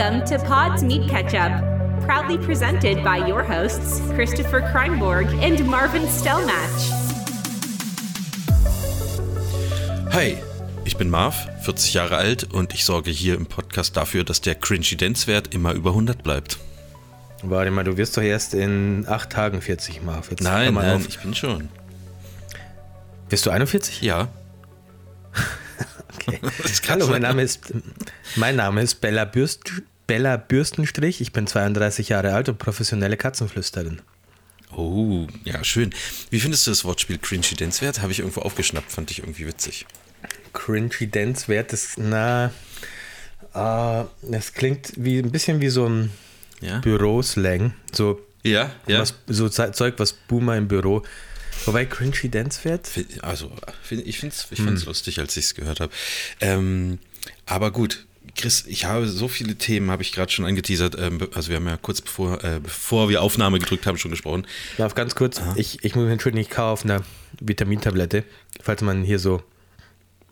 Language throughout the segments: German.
Welcome to Pod's Meat Ketchup, proudly presented by your hosts, Christopher Kreinborg and Marvin Stellmatch. Hi, ich bin Marv, 40 Jahre alt und ich sorge hier im Podcast dafür, dass der Cringe-Wert immer über 100 bleibt. Warte mal, du wirst doch erst in acht Tagen 40, Marv. Jetzt Nein, mal nein, auf. ich bin schon. Bist du 41? Ja. Okay. Das kann Hallo, mein Name ist, mein Name ist Bella, Bürst, Bella Bürstenstrich. Ich bin 32 Jahre alt und professionelle Katzenflüsterin. Oh, ja, schön. Wie findest du das Wortspiel Cringe-Wert? Habe ich irgendwo aufgeschnappt, fand ich irgendwie witzig. Cringy-Dance-Wert ist, na, äh, das klingt wie ein bisschen wie so ein Ja? Büroslang. So, Ja, ja. was, so Ze- Zeug, was Boomer im Büro. Wobei Cringy-Dance-Wert? Fi- Also, ich finde es ich Hm. find's lustig, als ich es gehört habe. Ähm, aber gut, Chris, ich habe so viele Themen, habe ich gerade schon angeteasert. Ähm, also, wir haben ja kurz bevor, äh, bevor wir Aufnahme gedrückt haben, schon gesprochen. Darf ganz kurz, ich, ich muss mich entschuldigen, ich kaufe auf einer Vitamintablette, falls man hier so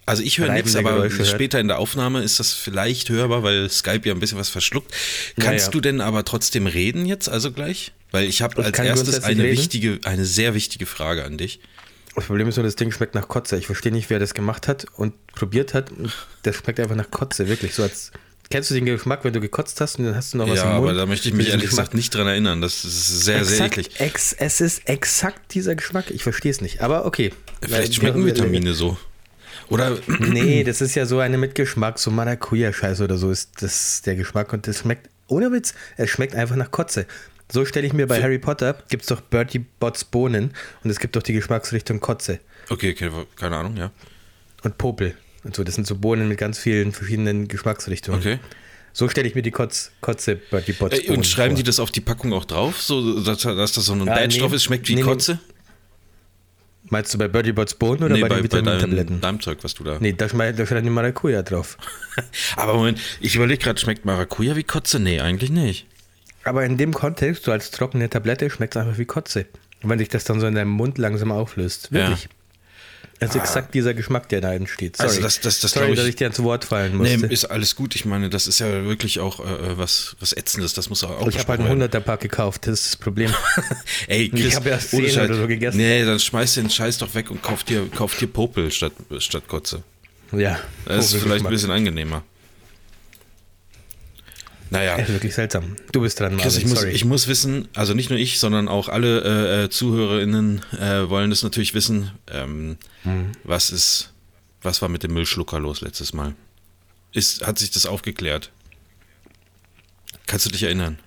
Also, ich höre nichts, aber Geräusche hört. später in der Aufnahme ist das vielleicht hörbar, weil Skype ja ein bisschen was verschluckt. Kannst ja. du denn aber trotzdem reden jetzt, also gleich? Weil ich habe als erstes eine reden. wichtige, eine sehr wichtige Frage an dich. Das Problem ist nur, das Ding schmeckt nach Kotze. Ich verstehe nicht, wer das gemacht hat und probiert hat. Das schmeckt einfach nach Kotze, wirklich. So als kennst du den Geschmack, wenn du gekotzt hast und dann hast du noch was Ja, im Mund. aber da möchte ich mich ehrlich gesagt nicht dran erinnern. Das ist sehr, sehr exakt, eklig. Ex, es ist exakt dieser Geschmack. Ich verstehe es nicht. Aber okay. Vielleicht schmecken Vitamine so. Oder Nee, das ist ja so eine mit Geschmack, so Maracuja-Scheiße oder so ist das der Geschmack und das schmeckt, ohne Witz, es schmeckt einfach nach Kotze. So stelle ich mir bei Harry Potter, gibt es doch Bertie Botts Bohnen und es gibt doch die Geschmacksrichtung Kotze Okay, okay, keine Ahnung, ja. und Popel und so. Das sind so Bohnen mit ganz vielen verschiedenen Geschmacksrichtungen. Okay. So stelle ich mir die Kotz, Kotze Bertie Botts Bohnen Und schreiben vor. die das auf die Packung auch drauf, so dass, dass das so ein Ja, Badge nee. drauf ist, schmeckt wie Nee. Kotze? Meinst du bei Bertie Botts Bohnen oder nee, bei, bei, den Vitamintabletten? deinem Zeug, was du da. Nee, da, schreiben die Maracuja drauf. Aber Moment, ich überlege gerade, schmeckt Maracuja wie Kotze? Nee, eigentlich nicht. Aber in dem Kontext, so als trockene Tablette, schmeckt es einfach wie Kotze. Und wenn sich das dann so in deinem Mund langsam auflöst. Wirklich. Es ist exakt dieser Geschmack, der da entsteht. Sorry, Also das- das- das Sorry ich- dass ich dir ans Wort fallen Nee, musste. ist alles gut. Ich meine, das ist ja wirklich auch äh, was, was Ätzendes. Das muss auch ich habe halt einen werden. 100er-Pack gekauft, das ist das Problem. Ey, Ich Chris, hab erst ohne zehn Scheiß. oder so gegessen. Nee, dann schmeiß den Scheiß doch weg und kauf dir, kauf dir Popel statt, statt Kotze. ja, Das ist vielleicht ein bisschen angenehmer. Naja. Ist wirklich seltsam. Du bist dran, Marvin, Chris, ich muss, sorry. ich muss wissen, also nicht nur ich, sondern auch alle äh, äh, ZuhörerInnen äh, wollen das natürlich wissen. Ähm, Mhm. Was ist, was war mit dem Müllschlucker los letztes Mal? Ist, hat sich das aufgeklärt? Kannst du dich erinnern?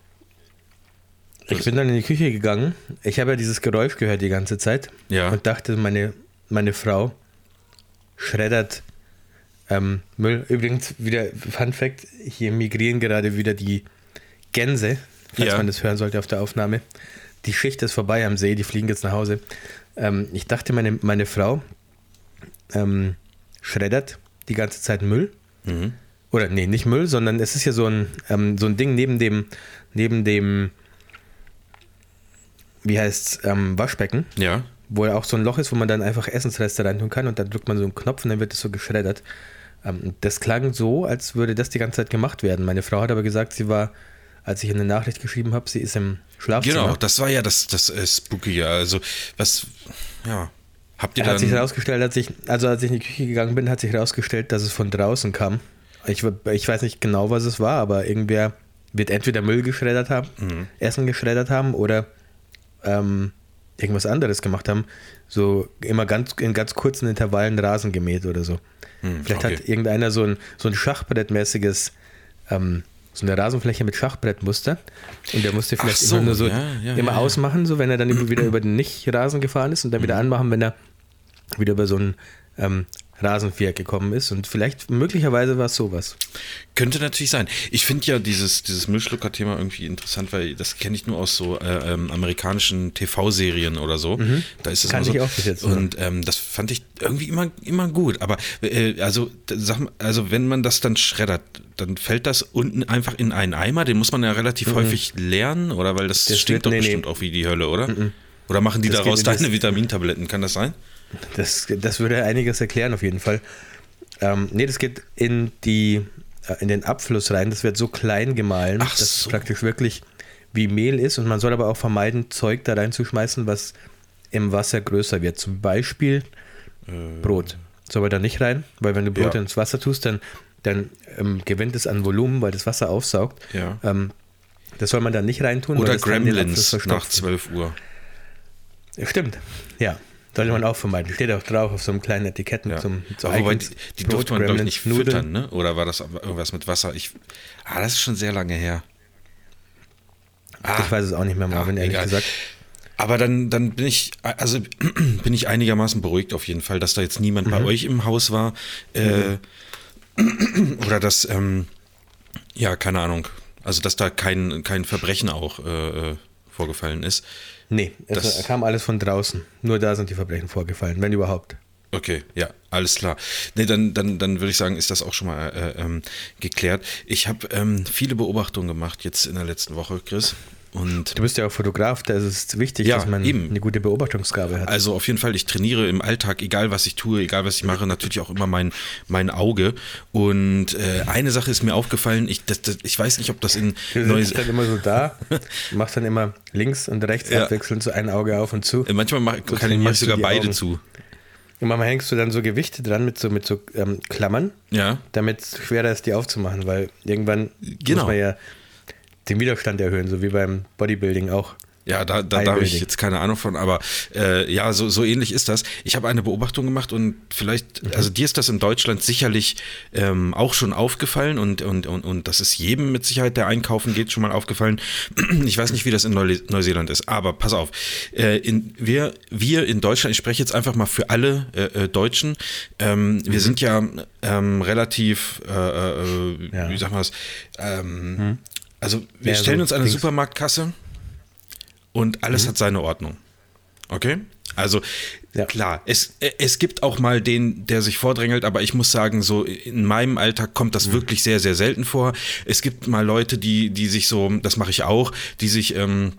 ich bin dann in die Küche gegangen. Ich habe ja dieses Geräusch gehört die ganze Zeit. Ja. Und dachte, meine, meine Frau schreddert ähm, Müll. Übrigens, wieder Fun Fact: hier migrieren gerade wieder die Gänse, falls Ja. man das hören sollte auf der Aufnahme. Die Schicht ist vorbei am See, die fliegen jetzt nach Hause. Ähm, ich dachte, meine, meine Frau ähm, schreddert die ganze Zeit Müll. Mhm. Oder nee, nicht Müll, sondern es ist ja so ein, ähm, so ein Ding neben dem, neben dem, wie heißt's, ähm, Waschbecken, Ja. wo ja auch so ein Loch ist, wo man dann einfach Essensreste reintun kann und dann drückt man so einen Knopf und dann wird es so geschreddert. Ähm, das klang so, als würde das die ganze Zeit gemacht werden. Meine Frau hat aber gesagt, sie war, als ich eine Nachricht geschrieben habe, sie ist im Schlafzimmer. Genau, das war ja das, das äh, Spookige. Also, was, ja. Habt ihr Hat sich herausgestellt, als ich, also als ich in die Küche gegangen bin, hat sich herausgestellt, dass es von draußen kam. Ich, ich weiß nicht genau, was es war, aber irgendwer wird entweder Müll geschreddert haben, Mhm. Essen geschreddert haben oder ähm, irgendwas anderes gemacht haben. So immer ganz in ganz kurzen Intervallen Rasen gemäht oder so. Vielleicht okay. hat irgendeiner so ein, so ein Schachbrettmäßiges, ähm, so eine Rasenfläche mit Schachbrettmuster und der musste vielleicht so, immer nur so ja, ja, immer ja, ausmachen, so wenn er dann immer wieder über den Nicht-Rasen gefahren ist und dann wieder Mhm. anmachen, wenn er wieder über so ein ähm, Rasenviereck gekommen ist. Und vielleicht, möglicherweise war es sowas. Könnte natürlich sein. Ich finde ja dieses, dieses Müllschlucker-Thema irgendwie interessant, weil das kenne ich nur aus so äh, ähm, amerikanischen TV-Serien oder so. Da ist es immer so. ich auch bis jetzt, Und ähm, das fand ich irgendwie immer, immer gut. Aber äh, also, sag mal, also wenn man das dann schreddert, dann fällt das unten einfach in einen Eimer. Den muss man ja relativ häufig leeren, oder? Weil das, Das stinkt wird- doch nee, nee. bestimmt auch wie die Hölle, oder? Oder machen die Das daraus deine Vitamintabletten? Kann das sein? Das, das würde einiges erklären, auf jeden Fall. Ähm, nee, das geht in die, äh, in den Abfluss rein. Das wird so klein gemahlen, Ach dass es so. praktisch wirklich wie Mehl ist. Und man soll aber auch vermeiden, Zeug da reinzuschmeißen, was im Wasser größer wird. Zum Beispiel Brot. Soll man da nicht rein, weil wenn du Brot Äh. Ja. ins Wasser tust, dann, dann ähm, gewinnt es an Volumen, weil das Wasser aufsaugt. Ja. Ähm, das soll man da nicht reintun. Oder Gremlins nach verstopfen. 12 Uhr. Stimmt, ja. Sollte man auch vermeiden. Steht auch drauf auf so einem kleinen Etikett mit Ja. so einem so wobei, die, die Brot, durfte man, glaube ich, nicht Nudeln. füttern, ne? Oder war das irgendwas mit Wasser? Ich, ah, das ist schon sehr lange her. Ah, Ich weiß es auch nicht mehr, Marvin, Ja, ehrlich egal. gesagt. Aber dann, dann bin ich, also bin ich einigermaßen beruhigt auf jeden Fall, dass da jetzt niemand Mhm. bei euch im Haus war. Äh, oder dass, ähm, ja, keine Ahnung, also dass da kein, kein Verbrechen auch äh, äh, vorgefallen ist. Nee, es kam alles von draußen. Nur da sind die Verbrechen vorgefallen, wenn überhaupt. Okay, ja, alles klar. Nee, dann, dann, dann würde ich sagen, ist das auch schon mal äh, ähm, geklärt. Ich habe ähm, viele Beobachtungen gemacht jetzt in der letzten Woche, Chris. Und Du bist ja auch Fotograf, da ist es wichtig, Ja, dass man eben. eine gute Beobachtungsgabe hat. Also auf jeden Fall, ich trainiere im Alltag, egal was ich tue, egal was ich mache, natürlich auch immer mein, mein Auge. Und äh, eine Sache ist mir aufgefallen, ich, das, das, ich weiß nicht, ob das in Du Neu sitzt dann immer so da, machst dann immer links und rechts Ja. abwechselnd so ein Auge auf und zu. äh, manchmal mach, kann ich, mach ich sogar beide Augen. zu. Und manchmal hängst du dann so Gewichte dran mit so, mit so ähm, Klammern, Ja, damit es schwerer ist, die aufzumachen, weil irgendwann Genau. muss man ja den Widerstand erhöhen, so wie beim Bodybuilding auch. Ja, da, da, da habe ich jetzt keine Ahnung von, aber äh, ja, so, so ähnlich ist das. Ich habe eine Beobachtung gemacht und vielleicht, Mhm. also dir ist das in Deutschland sicherlich ähm, auch schon aufgefallen und, und, und, und das ist jedem mit Sicherheit, der einkaufen geht, schon mal aufgefallen. Ich weiß nicht, wie das in Neu Neuseeland ist, aber pass auf. Äh, in, wir, wir in Deutschland, ich spreche jetzt einfach mal für alle äh, äh, Deutschen, ähm, wir sind ja ähm, relativ, äh, äh, Ja. wie sagen wir das, ähm, also wir Ja, so stellen uns an eine. Supermarktkasse und alles hat seine Ordnung. Okay? Also Ja. klar, es, es gibt auch mal den, der sich vordrängelt, aber ich muss sagen, so in meinem Alltag kommt das wirklich sehr, sehr selten vor. Es gibt mal Leute, die, die sich so, das mache ich auch, die sich ähm,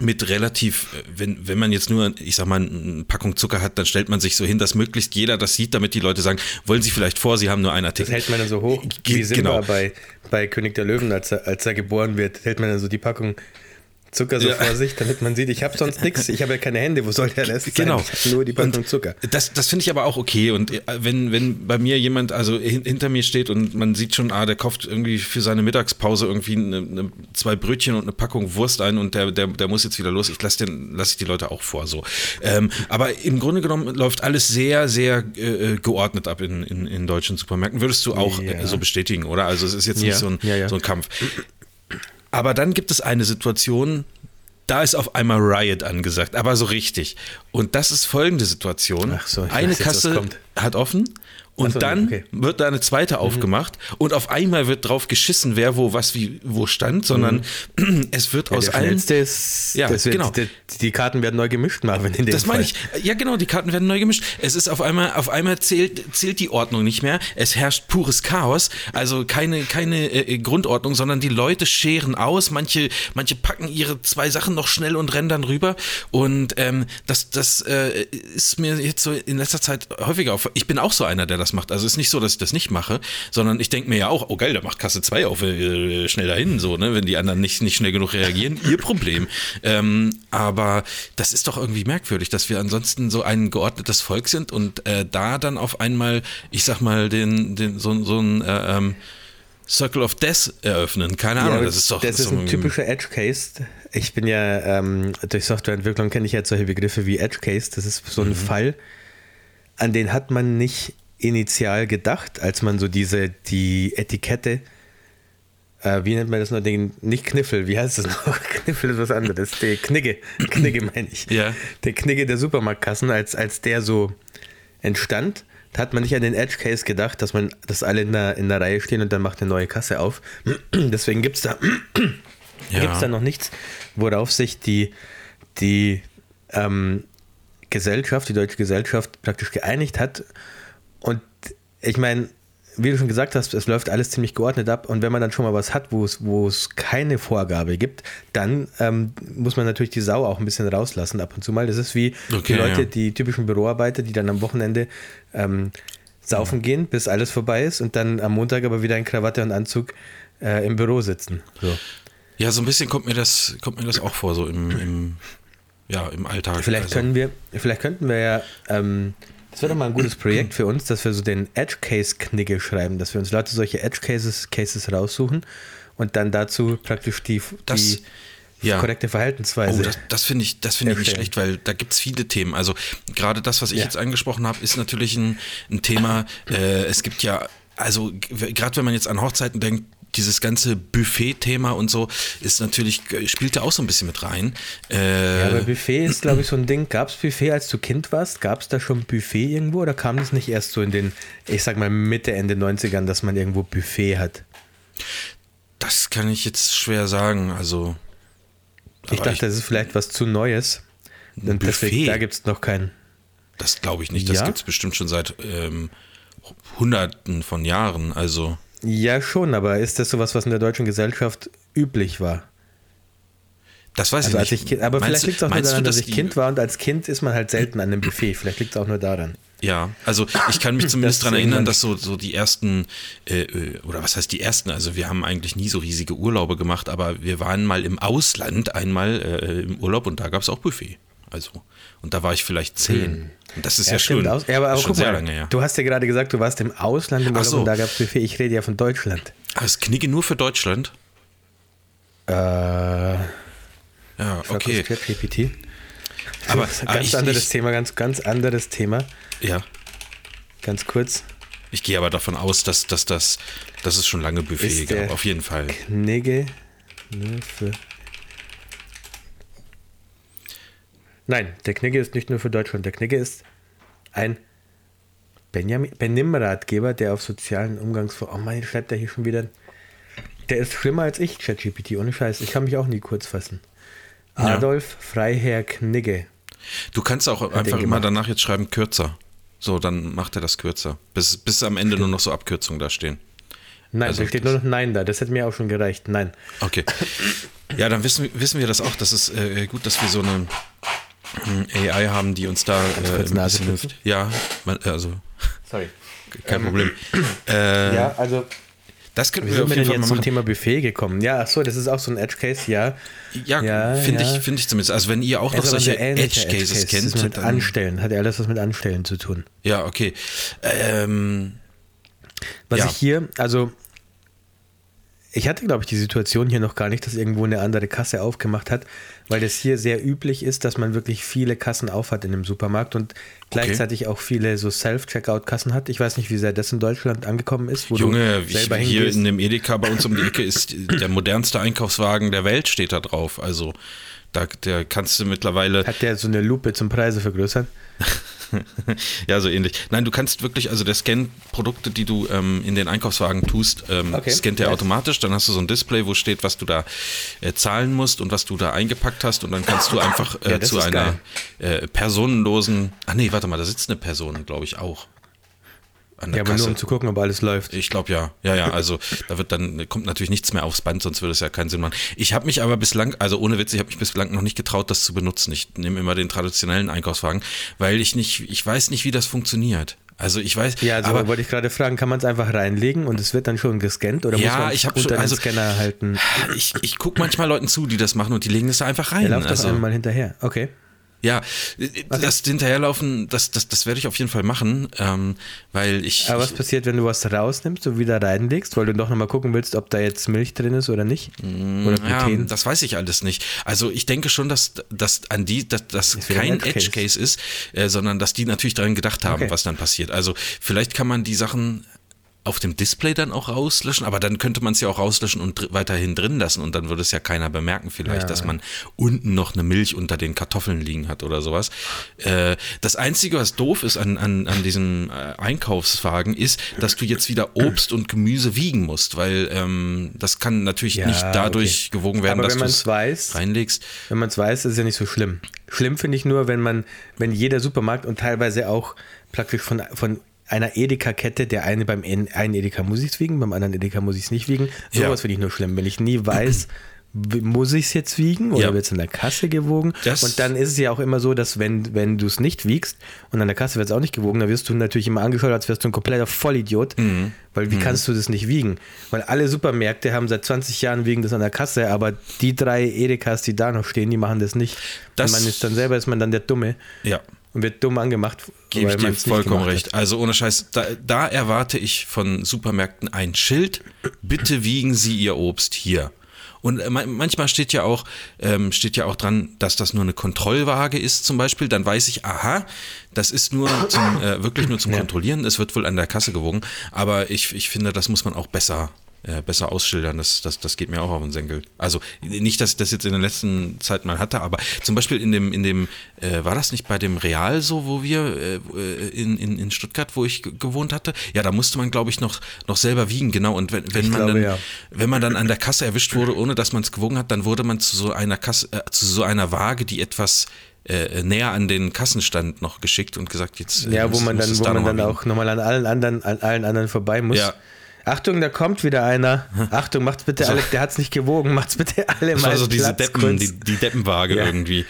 mit relativ, äh, wenn, wenn man jetzt nur, ich sag mal, eine Packung Zucker hat, dann stellt man sich so hin, dass möglichst jeder das sieht, damit die Leute sagen, wollen Sie vielleicht vor, Sie haben nur einen Das Artikel. hält man dann so hoch, wie Simba genau. bei, bei König der Löwen, als er, als er geboren wird, hält man dann so die Packung Zucker so Ja. vor sich, damit man sieht, ich habe sonst nichts, ich habe ja keine Hände, wo soll der Rest sein? Genau. Ich habe nur die Packung Und Zucker. Das, das finde ich aber auch okay. Und äh, wenn, wenn bei mir jemand also hin, hinter mir steht und man sieht schon, ah, der kauft irgendwie für seine Mittagspause irgendwie eine, eine, zwei Brötchen und eine Packung Wurst ein und der, der, der muss jetzt wieder los. Ich lasse lass ich die Leute auch vor so. Ähm, aber im Grunde genommen läuft alles sehr, sehr äh, geordnet ab in, in, in deutschen Supermärkten. Würdest du auch Ja. äh, so bestätigen, oder? Also es ist jetzt Ja, nicht so ein, ja, ja. so ein Kampf. Aber dann gibt es eine Situation, da ist auf einmal Riot angesagt, aber so richtig. Und das ist folgende Situation. Ach so, ich eine weiß Kasse hat offen und so, dann okay. Mhm. wird da eine zweite aufgemacht und auf einmal wird drauf geschissen, wer wo was wie wo stand, sondern es wird Mhm. Ja, aus allen ist, Ja, das wird, genau. die, die Karten werden neu gemischt, Marvin, in dem das meine Fall. ich. Ja, genau, die Karten werden neu gemischt. Es ist auf einmal, auf einmal zählt, zählt die Ordnung nicht mehr. Es herrscht pures Chaos. Also keine, keine äh, Grundordnung, sondern die Leute scheren aus. Manche, manche packen ihre zwei Sachen noch schnell und rennen dann rüber. Und ähm, das, das äh, ist mir jetzt so in letzter Zeit häufiger auf. Ich bin auch so einer, der das macht. Also es ist nicht so, dass ich das nicht mache, sondern ich denke mir ja auch, oh geil, der macht Kasse 2 auf, äh, schnell dahin, so, ne? Wenn die anderen nicht, nicht schnell genug reagieren, ihr Problem. Ähm, aber das ist doch irgendwie merkwürdig, dass wir ansonsten so ein geordnetes Volk sind und äh, da dann auf einmal, ich sag mal, den, den, so, so ein äh, ähm, Circle of Death eröffnen. Keine Ahnung, Ja, das ist doch. das ist doch ein typischer Edge Case. Ich bin ja ähm, durch Softwareentwicklung kenne ich jetzt solche Begriffe wie Edge Case. Das ist so ein Mhm. Fall, an den hat man nicht initial gedacht, als man so diese die Etikette äh, wie nennt man das noch? Den, nicht Kniffel, wie heißt das noch? Kniffel ist was anderes. Der Knigge. Knigge meine ich. Ja. Der Knigge der Supermarktkassen, als, als der so entstand, da hat man nicht an den Edge Case gedacht, dass man, dass alle in der, in der Reihe stehen und dann macht eine neue Kasse auf. Deswegen gibt es da, Ja. gibt's da noch nichts, worauf sich die, die ähm, Gesellschaft, die deutsche Gesellschaft praktisch geeinigt hat. Und ich meine, wie du schon gesagt hast, es läuft alles ziemlich geordnet ab. Und wenn man dann schon mal was hat, wo es, keine Vorgabe gibt, dann ähm, muss man natürlich die Sau auch ein bisschen rauslassen ab und zu mal. Das ist wie Okay, die Leute, ja. die typischen Büroarbeiter, die dann am Wochenende ähm, saufen gehen, bis alles vorbei ist und dann am Montag aber wieder in Krawatte und Anzug äh, im Büro sitzen. So. Ja, so ein bisschen kommt mir das, kommt mir das auch vor, so im, im, ja, im Alltag. Vielleicht also, können wir, vielleicht könnten wir ja, ähm, das wäre doch mal ein gutes Projekt für uns, dass wir so den Edge Case Knigge schreiben, dass wir uns Leute solche Edge Cases, Cases raussuchen und dann dazu praktisch die, Das- die ja. korrekte Verhaltensweise. Oh, das, das finde ich, das finde ich nicht schlecht, weil da gibt es viele Themen. Also gerade das, was ich Ja. jetzt angesprochen habe, ist natürlich ein, ein Thema. Äh, es gibt ja, also gerade wenn man jetzt an Hochzeiten denkt, dieses ganze Buffet-Thema und so ist natürlich, spielt da auch so ein bisschen mit rein. Äh, ja, aber Buffet ist, glaube ich, so ein Ding. Gab es Buffet, als du Kind warst? Gab es da schon Buffet irgendwo oder kam das nicht erst so in den, ich sag mal, Mitte, Ende 90ern, dass man irgendwo Buffet hat? das kann ich jetzt schwer sagen. Also Ich dachte, das ist vielleicht was zu Neues. Und deswegen, Buffet? da gibt es noch keinen. Das glaube ich nicht. Das Ja? gibt es bestimmt schon seit ähm, Hunderten von Jahren. Also Ja, schon, aber ist das sowas, was in der deutschen Gesellschaft üblich war? das weiß Also ich als nicht. ich kind, aber Meinst vielleicht liegt es auch nur meinst du, daran, dass dass ich Kind war und als Kind ist man halt selten an einem Buffet. Vielleicht liegt es auch nur daran. Ja, also ich kann mich zumindest daran erinnern, dass so, so die ersten, äh, äh, oder was heißt die ersten, also wir haben eigentlich nie so riesige Urlaube gemacht, aber wir waren mal im Ausland einmal äh, im Urlaub und da gab es auch Buffet. Also, und da war ich vielleicht zehn. Und das ist ja, stimmt, schon, aus, ja, aber, aber schon guck sehr mal, lange her. du hast ja gerade gesagt, du warst im Ausland im Urlaub so. und da gab es Buffet. Ich rede ja von Deutschland. Ah, ist Knigge nur für Deutschland? Äh, Ja, okay. ChatGPT. Aber, ganz aber ich, anderes ich, Thema, ganz, ganz anderes Thema. ja, Ganz kurz. ich gehe aber davon aus, dass, dass, dass, dass es schon lange Buffet gab, auf jeden Fall. Knigge nur für. Nein, der Knigge ist nicht nur für Deutschland. Der Knigge ist ein Benjamin, Benimm-Ratgeber, der auf sozialen Umgangsformen. Oh Mann, schreibt er hier schon wieder. Der ist schlimmer als ich, ChatGPT, ohne Scheiß. Ich kann mich auch nie kurz fassen. Ja. Adolf Freiherr Knigge. Du kannst auch einfach immer danach jetzt schreiben kürzer. So, dann macht er das kürzer. Bis, bis am Ende nur noch so Abkürzungen da stehen. Nein, Also da steht das- nur noch Nein da. Das hätte mir auch schon gereicht. Nein. Okay. Ja, dann wissen, wissen wir das auch. Das ist äh, gut, dass wir so eine AI haben, die uns da äh, ein bisschen hilft. Ja, man, also Sorry. kein Problem. Äh, Ja, also Das könnten wir sind auf wir jeden Fall mal jetzt zum machen. Thema Buffet gekommen? Ja, ach so, das ist auch so ein Edge Case, ja. Ja, Ja, finde ja. ich, finde ich zumindest. Also wenn ihr auch noch solche Edge Cases Das kennt, ist mit dann, Anstellen, hat ja alles was mit Anstellen zu tun. ja, okay. Ähm, Was Ja. ich hier, also ich hatte, glaube ich, die Situation hier noch gar nicht, dass irgendwo eine andere Kasse aufgemacht hat, weil das hier sehr üblich ist, dass man wirklich viele Kassen aufhat in dem Supermarkt und gleichzeitig auch viele so Self-Checkout-Kassen hat. Ich weiß nicht, wie sehr das in Deutschland angekommen ist, wo Junge, ich, hier hingehst. in dem Edeka bei uns um die Ecke ist der modernste Einkaufswagen der Welt steht da drauf. Also da der kannst du mittlerweile Hat der so eine Lupe zum Preise vergrößern? ja, so ähnlich. Nein, du kannst wirklich, also der scannt Produkte, die du ähm, in den Einkaufswagen tust, ähm, Okay, scannt der nice. automatisch. Dann hast du so ein Display, wo steht, was du da äh, zahlen musst und was du da eingepackt hast. Und dann kannst du einfach äh, Ja, zu einer äh, personenlosen. Ah nee, warte mal, da sitzt eine Person, glaube ich, auch. An der Ja, aber nur Kasse. um zu gucken, ob alles läuft. Ich glaube ja. Ja, ja, also da wird dann, kommt natürlich nichts mehr aufs Band, sonst würde es ja keinen Sinn machen. Ich habe mich aber bislang, also ohne Witz, ich habe mich bislang noch nicht getraut, das zu benutzen. Ich nehme immer den traditionellen Einkaufswagen, weil ich nicht, ich weiß nicht, wie das funktioniert. Also ich weiß, Ja, also aber wollte ich gerade fragen, kann man es einfach reinlegen und es wird dann schon gescannt oder Ja, muss man ich unter schon- den also- Scanner halten? ich, ich gucke manchmal Leuten zu, die das machen und die legen das da einfach rein. läuft also, doch einmal hinterher. Okay. Ja, das Hinterherlaufen, das, das, das werde ich auf jeden Fall machen, ähm, weil ich, Aber was passiert, wenn du was rausnimmst und wieder reinlegst, weil du doch nochmal gucken willst, ob da jetzt Milch drin ist oder nicht? Oder Ja, das weiß ich alles nicht. Also ich denke schon, dass das an die, dass das kein Edge Case. Edge Case ist, äh, sondern dass die natürlich daran gedacht haben, Okay. was dann passiert. Also vielleicht kann man die Sachen auf dem Display dann auch rauslöschen, aber dann könnte man es ja auch rauslöschen und dr weiterhin drin lassen und dann würde es ja keiner bemerken vielleicht, Ja. dass man unten noch eine Milch unter den Kartoffeln liegen hat oder sowas. Äh, das Einzige, was doof ist an, an, an diesem äh, Einkaufswagen, ist, dass du jetzt wieder Obst und Gemüse wiegen musst, weil ähm, das kann natürlich Ja, nicht dadurch okay. gewogen werden, Aber dass du es reinlegst. wenn man es weiß, ist es ja nicht so schlimm. Schlimm finde ich nur, wenn man, wenn jeder Supermarkt und teilweise auch praktisch von, von einer Edeka-Kette, der eine beim en- einen Edeka muss ich es wiegen, beim anderen Edeka muss ich es nicht wiegen. Ja. Sowas finde ich nur schlimm, wenn ich nie weiß, muss ich es jetzt wiegen oder Ja. wird es in der Kasse gewogen? Das- und dann ist es ja auch immer so, dass wenn, wenn du es nicht wiegst und an der Kasse wird es auch nicht gewogen, dann wirst du natürlich immer angeschaut, als wärst du ein kompletter Vollidiot. Mhm. Weil wie kannst du das nicht wiegen? Weil alle Supermärkte haben seit 20 Jahren wiegen das an der Kasse, aber die drei Edekas, die da noch stehen, die machen das nicht. Das- und man ist dann selber, ist man dann der Dumme Ja. Und wird dumm angemacht. Gebe ich dir vollkommen recht. hat. Also ohne Scheiß, da, da erwarte ich von Supermärkten ein Schild. Bitte wiegen Sie Ihr Obst hier. Und äh, ma- manchmal steht ja auch ähm, steht ja auch dran, dass das nur eine Kontrollwaage ist zum Beispiel. Dann weiß ich, aha, das ist nur zum, äh, wirklich nur zum Kontrollieren. Es wird wohl an der Kasse gewogen. Aber ich, ich finde, das muss man auch besser äh, besser ausschildern. Das, das, das geht mir auch auf den Senkel. Also nicht, dass ich das jetzt in der letzten Zeit mal hatte, aber zum Beispiel in dem, in dem, äh, war das nicht bei dem Real so, wo wir äh, in, in, in Stuttgart, wo ich ge- gewohnt hatte? Ja, da musste man, glaube ich, noch, noch selber wiegen, genau. Und wenn, wenn Ich man glaube, dann, ja. wenn man dann an der Kasse erwischt wurde, ohne dass man es gewogen hat, dann wurde man zu so einer Kasse, äh, zu so einer Waage, die etwas äh, näher an den Kassenstand noch geschickt und gesagt, jetzt äh, Ja, wo man dann, wo da man dann auch nochmal an allen anderen, an allen anderen vorbei muss. Ja. Achtung, da kommt wieder einer. Achtung, macht's bitte alle, der hat's nicht gewogen, macht's bitte alle Das mal war so diese Platz Deppen, die, die Deppenwaage Ja. irgendwie.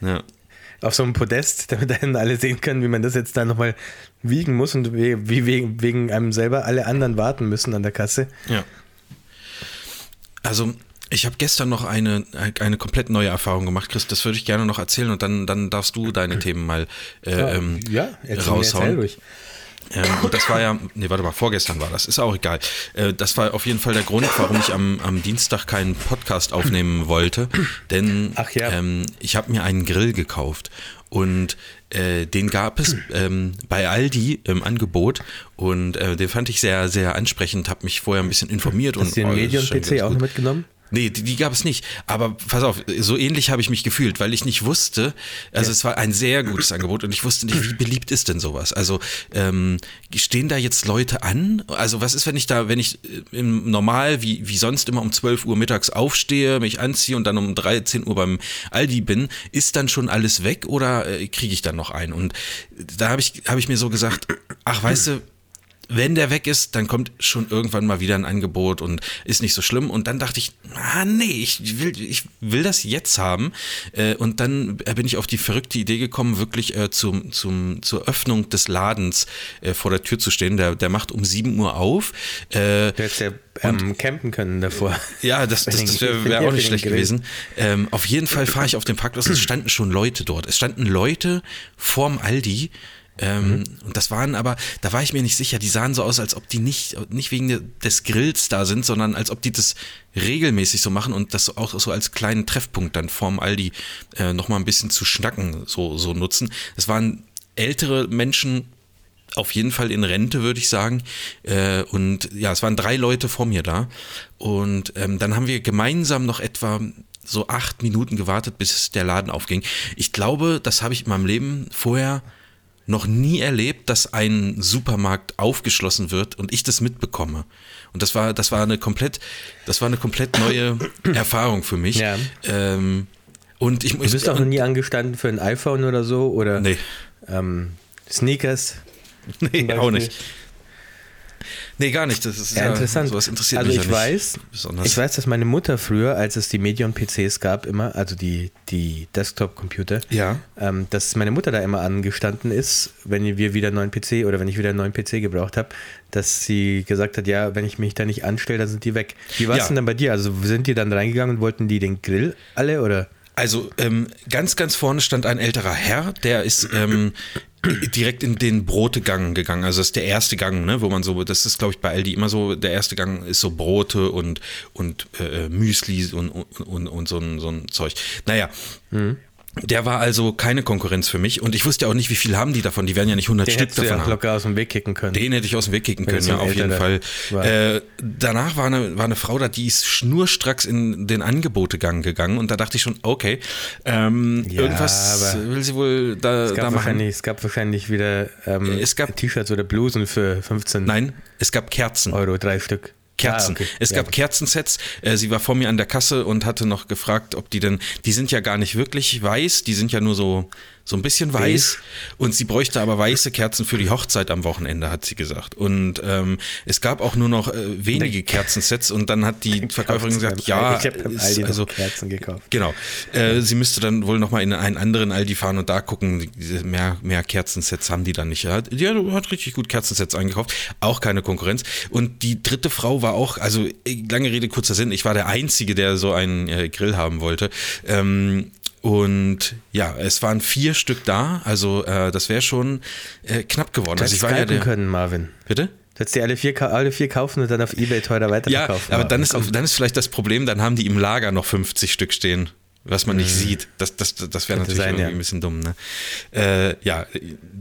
Ja. auf so einem Podest, damit dann alle sehen können, wie man das jetzt da nochmal wiegen muss und wie, wie wegen, wegen einem selber alle anderen warten müssen an der Kasse. Ja. Also, ich habe gestern noch eine, eine komplett neue Erfahrung gemacht, Chris. Das würde ich gerne noch erzählen und dann, dann darfst du deine Themen mal äh, ähm, ja, erzähl, erzähl raushauen. ruhig. Ähm, und das war ja, nee, warte mal, vorgestern war das, ist auch egal. Äh, das war auf jeden Fall der Grund, warum ich am, am Dienstag keinen Podcast aufnehmen wollte. Denn ja. ähm, ich habe mir einen Grill gekauft und äh, den gab es ähm, bei Aldi im Angebot und äh, den fand ich sehr, sehr ansprechend, habe mich vorher ein bisschen informiert. Hast und du den oh, ganz auch mitgenommen? Nee, die, die gab es nicht. Aber pass auf, so ähnlich habe ich mich gefühlt, weil ich nicht wusste, also es war ein sehr gutes Angebot und ich wusste nicht, wie beliebt ist denn sowas? Also ähm, stehen da jetzt Leute an? Also was ist, wenn ich da, wenn ich äh, im Normal, wie, wie sonst immer um 12 Uhr mittags aufstehe, mich anziehe und dann um 13 Uhr beim Aldi bin, ist dann schon alles weg oder äh, kriege ich dann noch einen? Und da habe ich, hab ich mir so gesagt, ach weißt du, wenn der weg ist, dann kommt schon irgendwann mal wieder ein Angebot und ist nicht so schlimm. Und dann dachte ich, ah nee, ich will, ich will das jetzt haben. Äh, und dann bin ich auf die verrückte Idee gekommen, wirklich äh, zum, zum, zur Öffnung des Ladens äh, vor der Tür zu stehen. Der, der macht um 7 Uhr auf. Äh, Du hättest ja ähm, campen können davor. ja, das, das, das wäre wär auch nicht schlecht gewesen. Ähm, auf jeden Fall fahre ich auf den Parkplatz. Es standen schon Leute dort. Es standen Leute vorm Aldi. Ähm, Und das waren aber, da war ich mir nicht sicher, die sahen so aus, als ob die nicht, nicht wegen des Grills da sind, sondern als ob die das regelmäßig so machen und das auch so als kleinen Treffpunkt dann vorm Aldi äh, nochmal ein bisschen zu schnacken so, so nutzen. Es waren ältere Menschen, auf jeden Fall in Rente, würde ich sagen. Äh, und ja, es waren drei Leute vor mir da. Und ähm, dann haben wir gemeinsam noch etwa so acht Minuten gewartet, bis der Laden aufging. Ich glaube, das habe ich in meinem Leben vorher noch nie erlebt, dass ein Supermarkt aufgeschlossen wird und ich das mitbekomme. Und das war, das war eine komplett, das war eine komplett neue Erfahrung für mich. Ja. Ähm, und ich Du bist auch noch nie angestanden für ein iPhone oder so oder Nee, ähm, Sneakers. nee, auch nicht. Nee, gar nicht. Das ist Ja, interessant. Sowas interessiert also mich ich ja weiß, besonders. ich weiß, dass meine Mutter früher, als es die Medion-PCs gab, immer, also die, die Desktop-Computer, Ja. ähm, dass meine Mutter da immer angestanden ist, wenn wir wieder einen neuen PC oder wenn ich wieder einen neuen PC gebraucht habe, dass sie gesagt hat, ja, wenn ich mich da nicht anstelle, dann sind die weg. Wie war es Ja. denn dann bei dir? Also sind die dann reingegangen und wollten die den Grill alle oder? Also ähm, ganz, ganz vorne stand ein älterer Herr, der ist ähm, direkt in den Brotegang gegangen. Also das ist der erste Gang, ne, wo man so, das ist glaube ich bei Aldi immer so, der erste Gang ist so Brote und, und äh, Müsli und, und, und, und so, ein, so ein Zeug. Naja. Der war also keine Konkurrenz für mich und ich wusste ja auch nicht, wie viel haben die davon. Die werden ja nicht 100 Den Stück ja davon auch haben. locker aus dem Weg kicken können. Den hätte ich aus dem Weg kicken Wenn können, ja, auf jeden Fall. war. Äh, danach war eine, war eine Frau da, die ist schnurstracks in den Angebotegang gegangen und da dachte ich schon, okay, ähm, Ja, irgendwas will sie wohl da, es, da gab machen. wahrscheinlich, es gab wahrscheinlich wieder ähm, T-Shirts oder Blusen für 15 Nein, es gab Kerzen. Euro, drei Stück. Kerzen. Ah, okay. Es Ja, gab Kerzensets. Äh, sie war vor mir an der Kasse und hatte noch gefragt, ob die denn, die sind ja gar nicht wirklich weiß, die sind ja nur so, So ein bisschen weiß. Und sie bräuchte aber weiße Kerzen für die Hochzeit am Wochenende, hat sie gesagt. Und ähm, es gab auch nur noch äh, wenige Kerzensets und dann hat die Verkäuferin gesagt, ja, ich habe also Kerzen gekauft. Genau. Äh, sie müsste dann wohl nochmal in einen anderen Aldi fahren und da gucken. Mehr, mehr Kerzensets haben die dann nicht. Ja, die hat, richtig gut Kerzensets eingekauft. Auch keine Konkurrenz. Und die dritte Frau war auch, also lange Rede, kurzer Sinn. Ich war der Einzige, der so einen äh, Grill haben wollte. Ähm, und ja, es waren vier Stück da. Also äh, das wäre schon äh, knapp geworden. Du Also ich war ja der. können, Marvin. Bitte? Du hättest dir alle vier, alle vier kaufen und dann auf Ebay teurer Ja, weiterverkaufen. aber Marvin. dann ist, auch, dann ist vielleicht das Problem, dann haben die im Lager noch 50 Stück stehen, was man nicht sieht. Das, das, das wäre Mhm. Natürlich sein, irgendwie ja. ein bisschen dumm. Ne? Äh, ja,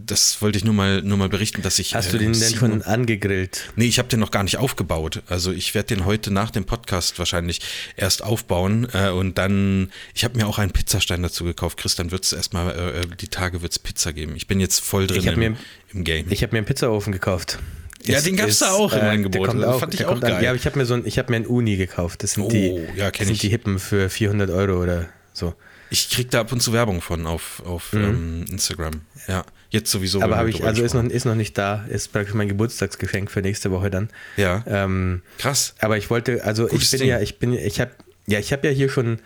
das wollte ich nur mal, nur mal berichten, dass ich. Hast äh, du den denn schon angegrillt? Nee, ich habe den noch gar nicht aufgebaut. Also ich werde den heute nach dem Podcast wahrscheinlich erst aufbauen äh, und dann, ich habe mir auch einen Pizzastein dazu gekauft. Chris, dann wird es erstmal, äh, die Tage wird es Pizza geben. Ich bin jetzt voll drin im, mir- im Game. Ich habe mir einen Pizzaofen gekauft. Ja, den gab's da auch im der Angebot. kommt auch, fand ich der auch kommt an- geil. Ja, aber ich habe mir so ein, ich habe mir einen Uni gekauft. Das sind Oh, die, ja, das sind ich. die Hippen für 400 Euro oder so. Ich krieg da ab und zu Werbung von auf, auf ähm, Instagram. Ja, jetzt sowieso. Mhm. Aber habe ich, also ist noch, ist noch nicht da. Ist praktisch mein Geburtstagsgeschenk für nächste Woche dann. Ja. Ähm, Krass. aber ich wollte, also Gutes ich bin Ding. ja, ich bin, ich habe, ja, ich habe ja hier schon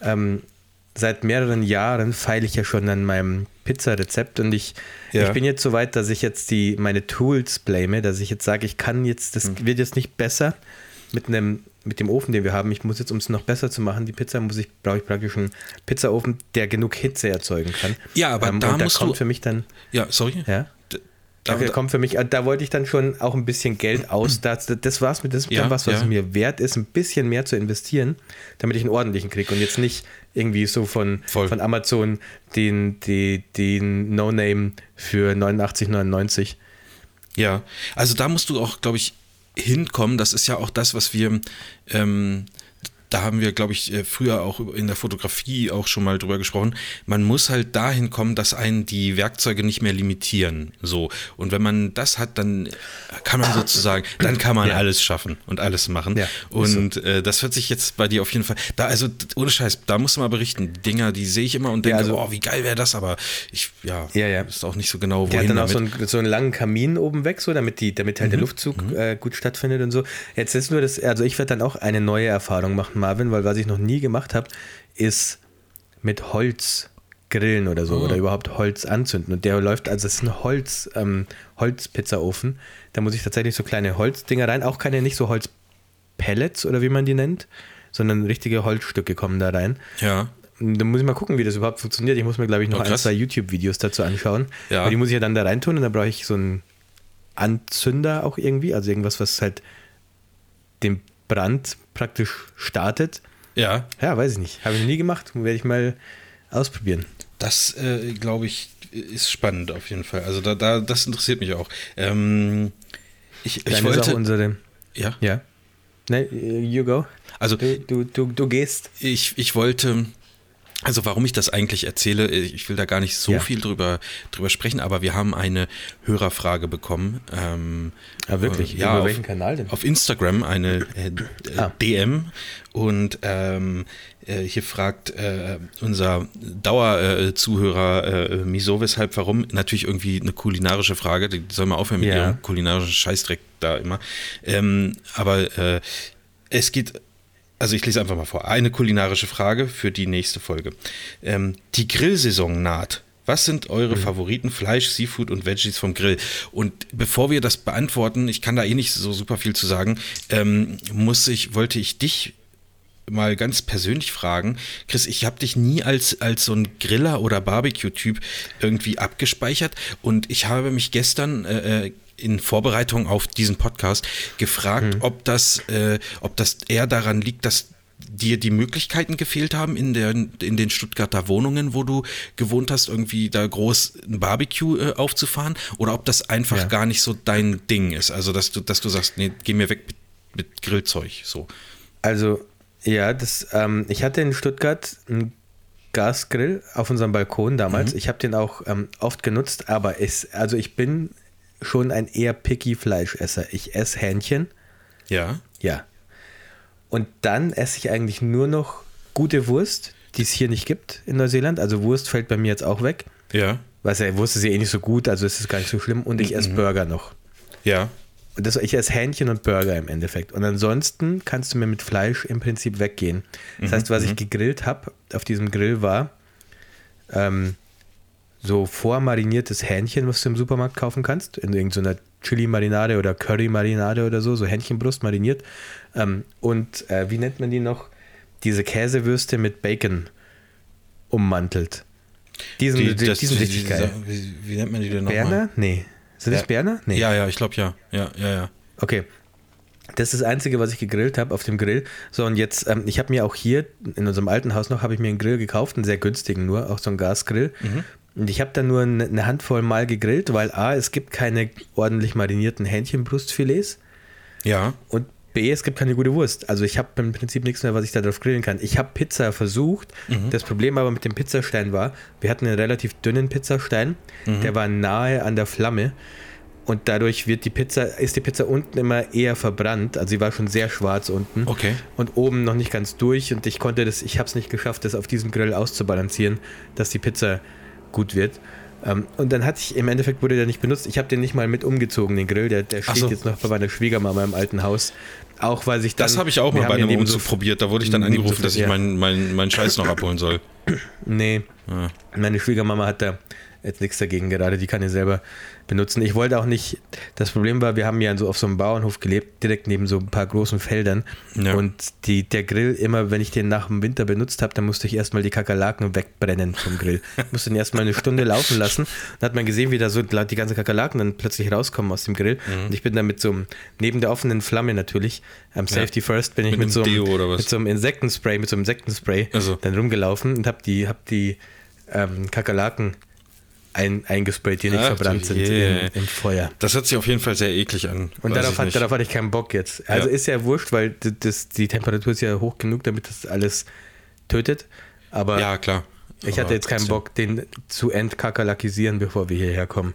ähm, seit mehreren Jahren feile ich ja schon an meinem Pizzarezept und ich, Ja. ich bin jetzt so weit, dass ich jetzt die meine Tools blame, dass ich jetzt sage, ich kann jetzt, das Mhm. wird jetzt nicht besser mit einem mit dem Ofen, den wir haben. Ich muss jetzt, um es noch besser zu machen, die Pizza muss ich, brauche ich praktisch einen Pizzaofen, der genug Hitze erzeugen kann. Ja, aber da und da musst kommt du- für mich dann, Ja, sorry. ja. Da, Da, kommt für mich, äh, da wollte ich dann schon auch ein bisschen Geld aus. Das, das mit das ist Ja, dann was, was ja. mir wert ist, ein bisschen mehr zu investieren, damit ich einen ordentlichen kriege und jetzt nicht irgendwie so von, Voll. von Amazon den, die, den No-Name für 89,99. ja, also da musst du auch, glaube ich, hinkommen. Das ist ja auch das, was wir, ähm, da haben wir, glaube ich, äh, früher auch in der Fotografie auch schon mal drüber gesprochen. Man muss halt dahin kommen, dass einen die Werkzeuge nicht mehr limitieren. So. Und wenn man das hat, dann kann man sozusagen, dann kann man Ja. alles schaffen und alles machen. Ja, und äh, das wird sich jetzt bei dir auf jeden Fall, da, also ohne Scheiß, da musst du mal berichten. Dinger, die sehe ich immer und denke, also- oh, wie geil wäre das, aber ich, ja, Ja, ja. ist auch nicht so genau, Der wohin hat dann auch so einen, so einen langen Kamin oben weg, so, damit, die, damit halt der Luftzug äh, gut stattfindet und so. Jetzt ist nur das, also ich werde dann auch eine neue Erfahrung machen, Marvin, weil was ich noch nie gemacht habe, ist mit Holz grillen oder so oder überhaupt Holz anzünden. Und der läuft, also es ist ein Holz, ähm, Holzpizzaofen. Da muss ich tatsächlich so kleine Holzdinger rein, auch keine, nicht so Holzpellets oder wie man die nennt, sondern richtige Holzstücke kommen da rein. ja. Da muss ich mal gucken, wie das überhaupt funktioniert. Ich muss mir, glaube ich, noch Oh, ein, zwei YouTube-Videos dazu anschauen. Ja. Aber die muss ich ja dann da reintun und dann brauche ich so einen Anzünder auch irgendwie, also irgendwas, was halt den Brand praktisch startet. Ja, Ja, weiß ich nicht. Habe ich nie gemacht. Werde ich mal ausprobieren. das äh, glaube ich ist spannend auf jeden Fall. Also da, da das interessiert mich auch. Ähm, ich, ich Dann ist wollte, auch unsere. ja, Ja. Ne, you go. also Du, du, du, du gehst. ich, ich wollte, also warum ich das eigentlich erzähle, ich will da gar nicht so Ja. viel drüber, drüber sprechen, aber wir haben eine Hörerfrage bekommen. Ähm, Ah, wirklich? äh, Ja, Über auf, welchen Kanal denn? Auf Instagram eine äh, äh, Ah. DM und ähm, äh, hier fragt äh, unser Dauerzuhörer äh, Miso, weshalb, warum, natürlich irgendwie eine kulinarische Frage, die soll mal aufhören mit Ja. ihrem kulinarischen Scheißdreck da immer. Ähm, aber äh, es geht also ich lese einfach mal vor. Eine kulinarische Frage für die nächste Folge. Ähm, die Grillsaison naht. Was sind eure Favoriten Fleisch, Seafood und Veggies vom Grill? Und bevor wir das beantworten, ich kann da eh nicht so super viel zu sagen, ähm, muss ich, wollte ich dich mal ganz persönlich fragen. Chris, ich habe dich nie als, als so ein Griller oder Barbecue-Typ irgendwie abgespeichert und ich habe mich gestern äh, äh, in Vorbereitung auf diesen Podcast gefragt, ob das, äh, ob das eher daran liegt, dass dir die Möglichkeiten gefehlt haben in, der, in den Stuttgarter Wohnungen, wo du gewohnt hast, irgendwie da groß ein Barbecue äh, aufzufahren oder ob das einfach Ja. gar nicht so dein Ding ist. Also, dass du, dass du sagst, nee, geh mir weg mit, mit Grillzeug. So. Also, ja, das, ähm, ich hatte in Stuttgart einen Gasgrill auf unserem Balkon damals. Ich habe den auch ähm, oft genutzt, aber es, also ich bin schon ein eher picky Fleischesser. Ich esse Hähnchen, Ja. ja. Und dann esse ich eigentlich nur noch gute Wurst, die es hier nicht gibt in Neuseeland. Also Wurst fällt bei mir jetzt auch weg. Ja. Was er wusste sie eh nicht so gut, also ist es gar nicht so schlimm. Und ich esse Burger noch. Ja. Und das, ich esse Hähnchen und Burger im Endeffekt. Und ansonsten kannst du mir mit Fleisch im Prinzip weggehen. Das heißt, was ich gegrillt habe auf diesem Grill war ähm, so vormariniertes Hähnchen, was du im Supermarkt kaufen kannst, in irgendeiner Chili-Marinade oder Curry-Marinade oder so, so Hähnchenbrust mariniert. Ähm, und äh, wie nennt man die noch? Diese Käsewürste mit Bacon ummantelt. Die sind, die, das- die sind richtig die- geil. Wie, wie nennt man die denn nochmal? Berner? Nee. Sind das Ja. Berner? Nee. Ja, ja, ich glaube ja. Ja, ja, ja. Okay. Das ist das Einzige, was ich gegrillt habe auf dem Grill. So, und jetzt, ähm, ich habe mir auch hier in unserem alten Haus noch, habe ich mir einen Grill gekauft, einen sehr günstigen nur, auch so einen Gasgrill. Und ich habe da nur eine Handvoll Mal gegrillt, weil A, es gibt keine ordentlich marinierten Hähnchenbrustfilets Ja. und B, es gibt keine gute Wurst. Also ich habe im Prinzip nichts mehr, was ich da drauf grillen kann. Ich habe Pizza versucht. Das Problem aber mit dem Pizzastein war, wir hatten einen relativ dünnen Pizzastein, der war nahe an der Flamme. Und dadurch wird die Pizza, ist die Pizza unten immer eher verbrannt. Also sie war schon sehr schwarz unten. Okay. Und oben noch nicht ganz durch. Und ich konnte das, ich habe es nicht geschafft, das auf diesem Grill auszubalancieren, dass die Pizza gut wird. Ähm, und dann hatte ich, im Endeffekt wurde der nicht benutzt. Ich habe den nicht mal mit umgezogen, den Grill. Der, der steht so. jetzt noch bei meiner Schwiegermama im alten Haus. Auch weil sich dann. Das habe ich auch mal bei einem Umzug probiert. Da wurde ich dann neben angerufen, dass ich ja. meinen mein, mein Scheiß noch abholen soll. Nee, Ja. meine Schwiegermama hat da jetzt nichts dagegen gerade, die kann ich selber benutzen. Ich wollte auch nicht, das Problem war, wir haben ja so auf so einem Bauernhof gelebt, direkt neben so ein paar großen Feldern Ja. und die, der Grill, immer wenn ich den nach dem Winter benutzt habe, dann musste ich erstmal die Kakerlaken wegbrennen vom Grill. Ich musste den erstmal eine Stunde laufen lassen. Dann hat man gesehen, wie da so die ganzen Kakerlaken dann plötzlich rauskommen aus dem Grill Mhm. und ich bin dann mit so einem, neben der offenen Flamme natürlich, am Safety First bin ich Mit mit, so einem mit so einem Insektenspray, mit so einem Insektenspray Also. dann rumgelaufen und habe die, hab die ähm, Kakerlaken ein, eingesprayt, die nicht Ach verbrannt sind im, im Feuer. Das hört sich auf jeden Fall sehr eklig an. Und darauf, hat, darauf hatte ich keinen Bock jetzt. Also Ja. ist ja wurscht, weil das, die Temperatur ist ja hoch genug, damit das alles tötet. Aber Ja, klar. ich hatte jetzt keinen. Bock, den zu entkakerlakisieren, bevor wir hierher kommen.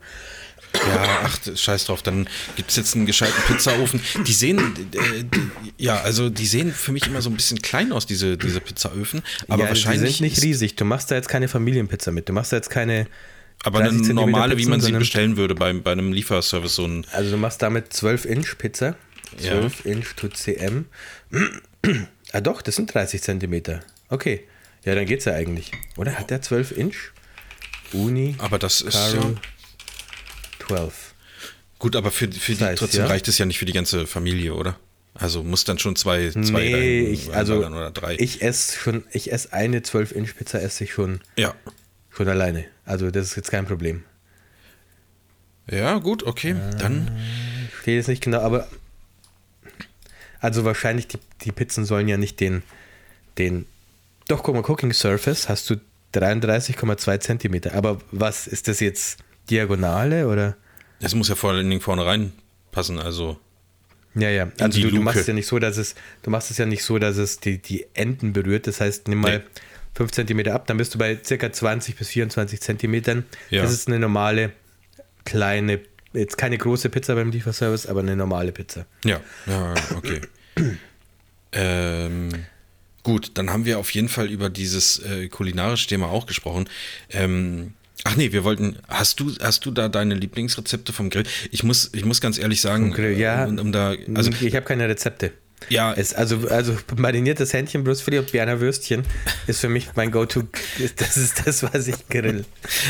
Ja, ach, scheiß drauf, dann gibt es jetzt einen gescheiten Pizzaofen. Die sehen, äh, die, ja, also die sehen für mich immer so ein bisschen klein aus, diese, diese Pizzaöfen. Aber ja, wahrscheinlich. Die sind nicht riesig. Du machst da jetzt keine Familienpizza mit. Du machst da jetzt keine. Aber eine 30 Zentimeter normale, wie man sie bestellen würde bei, bei einem Lieferservice, so ein. Also du machst damit 12 Inch Pizza. Ja. 12 Inch to CM. ah doch, das sind 30 Zentimeter. Okay. Ja, dann geht's ja eigentlich. Oder hat der 12 Inch? Uni. Aber das ist Caro, ja. 12. Gut, aber für, für die, Das heißt, trotzdem ja. reicht es ja nicht für die ganze Familie, oder? Also muss dann schon zwei, zwei Nee, rein- ich, also reinballern oder drei. ich esse schon, ich esse eine 12 Inch Pizza esse ich schon, ja. Schon alleine. Also das ist jetzt kein Problem. Ja, gut, okay. Dann. Ich stehe jetzt nicht genau, aber also wahrscheinlich die, die Pizzen sollen ja nicht den, den, doch guck mal, Cooking Surface hast du 33,2 Zentimeter. Aber was, ist das jetzt Diagonale oder? Es muss ja vor allen Dingen vorne reinpassen, also. Ja, ja. Also du, du machst es ja nicht so, dass es, du machst es ja nicht so, dass es die, die Enden berührt. Das heißt, nimm mal Nee. 5 Zentimeter ab, dann bist du bei circa 20 bis 24 Zentimetern. Ja. Das ist eine normale, kleine, jetzt keine große Pizza beim Lieferservice, aber eine normale Pizza. Ja, ja, okay. ähm, gut, dann haben wir auf jeden Fall über dieses äh, kulinarische Thema auch gesprochen. Ähm, ach nee, wir wollten, hast du, hast du da deine Lieblingsrezepte vom Grill? Ich muss, ich muss ganz ehrlich sagen, Grill, ja. um, um da, also ich habe keine Rezepte. Ja, Es, also, also mariniertes Hähnchen, Brustfilet und Berner Würstchen ist für mich mein Go-To. Das ist das, was ich grill,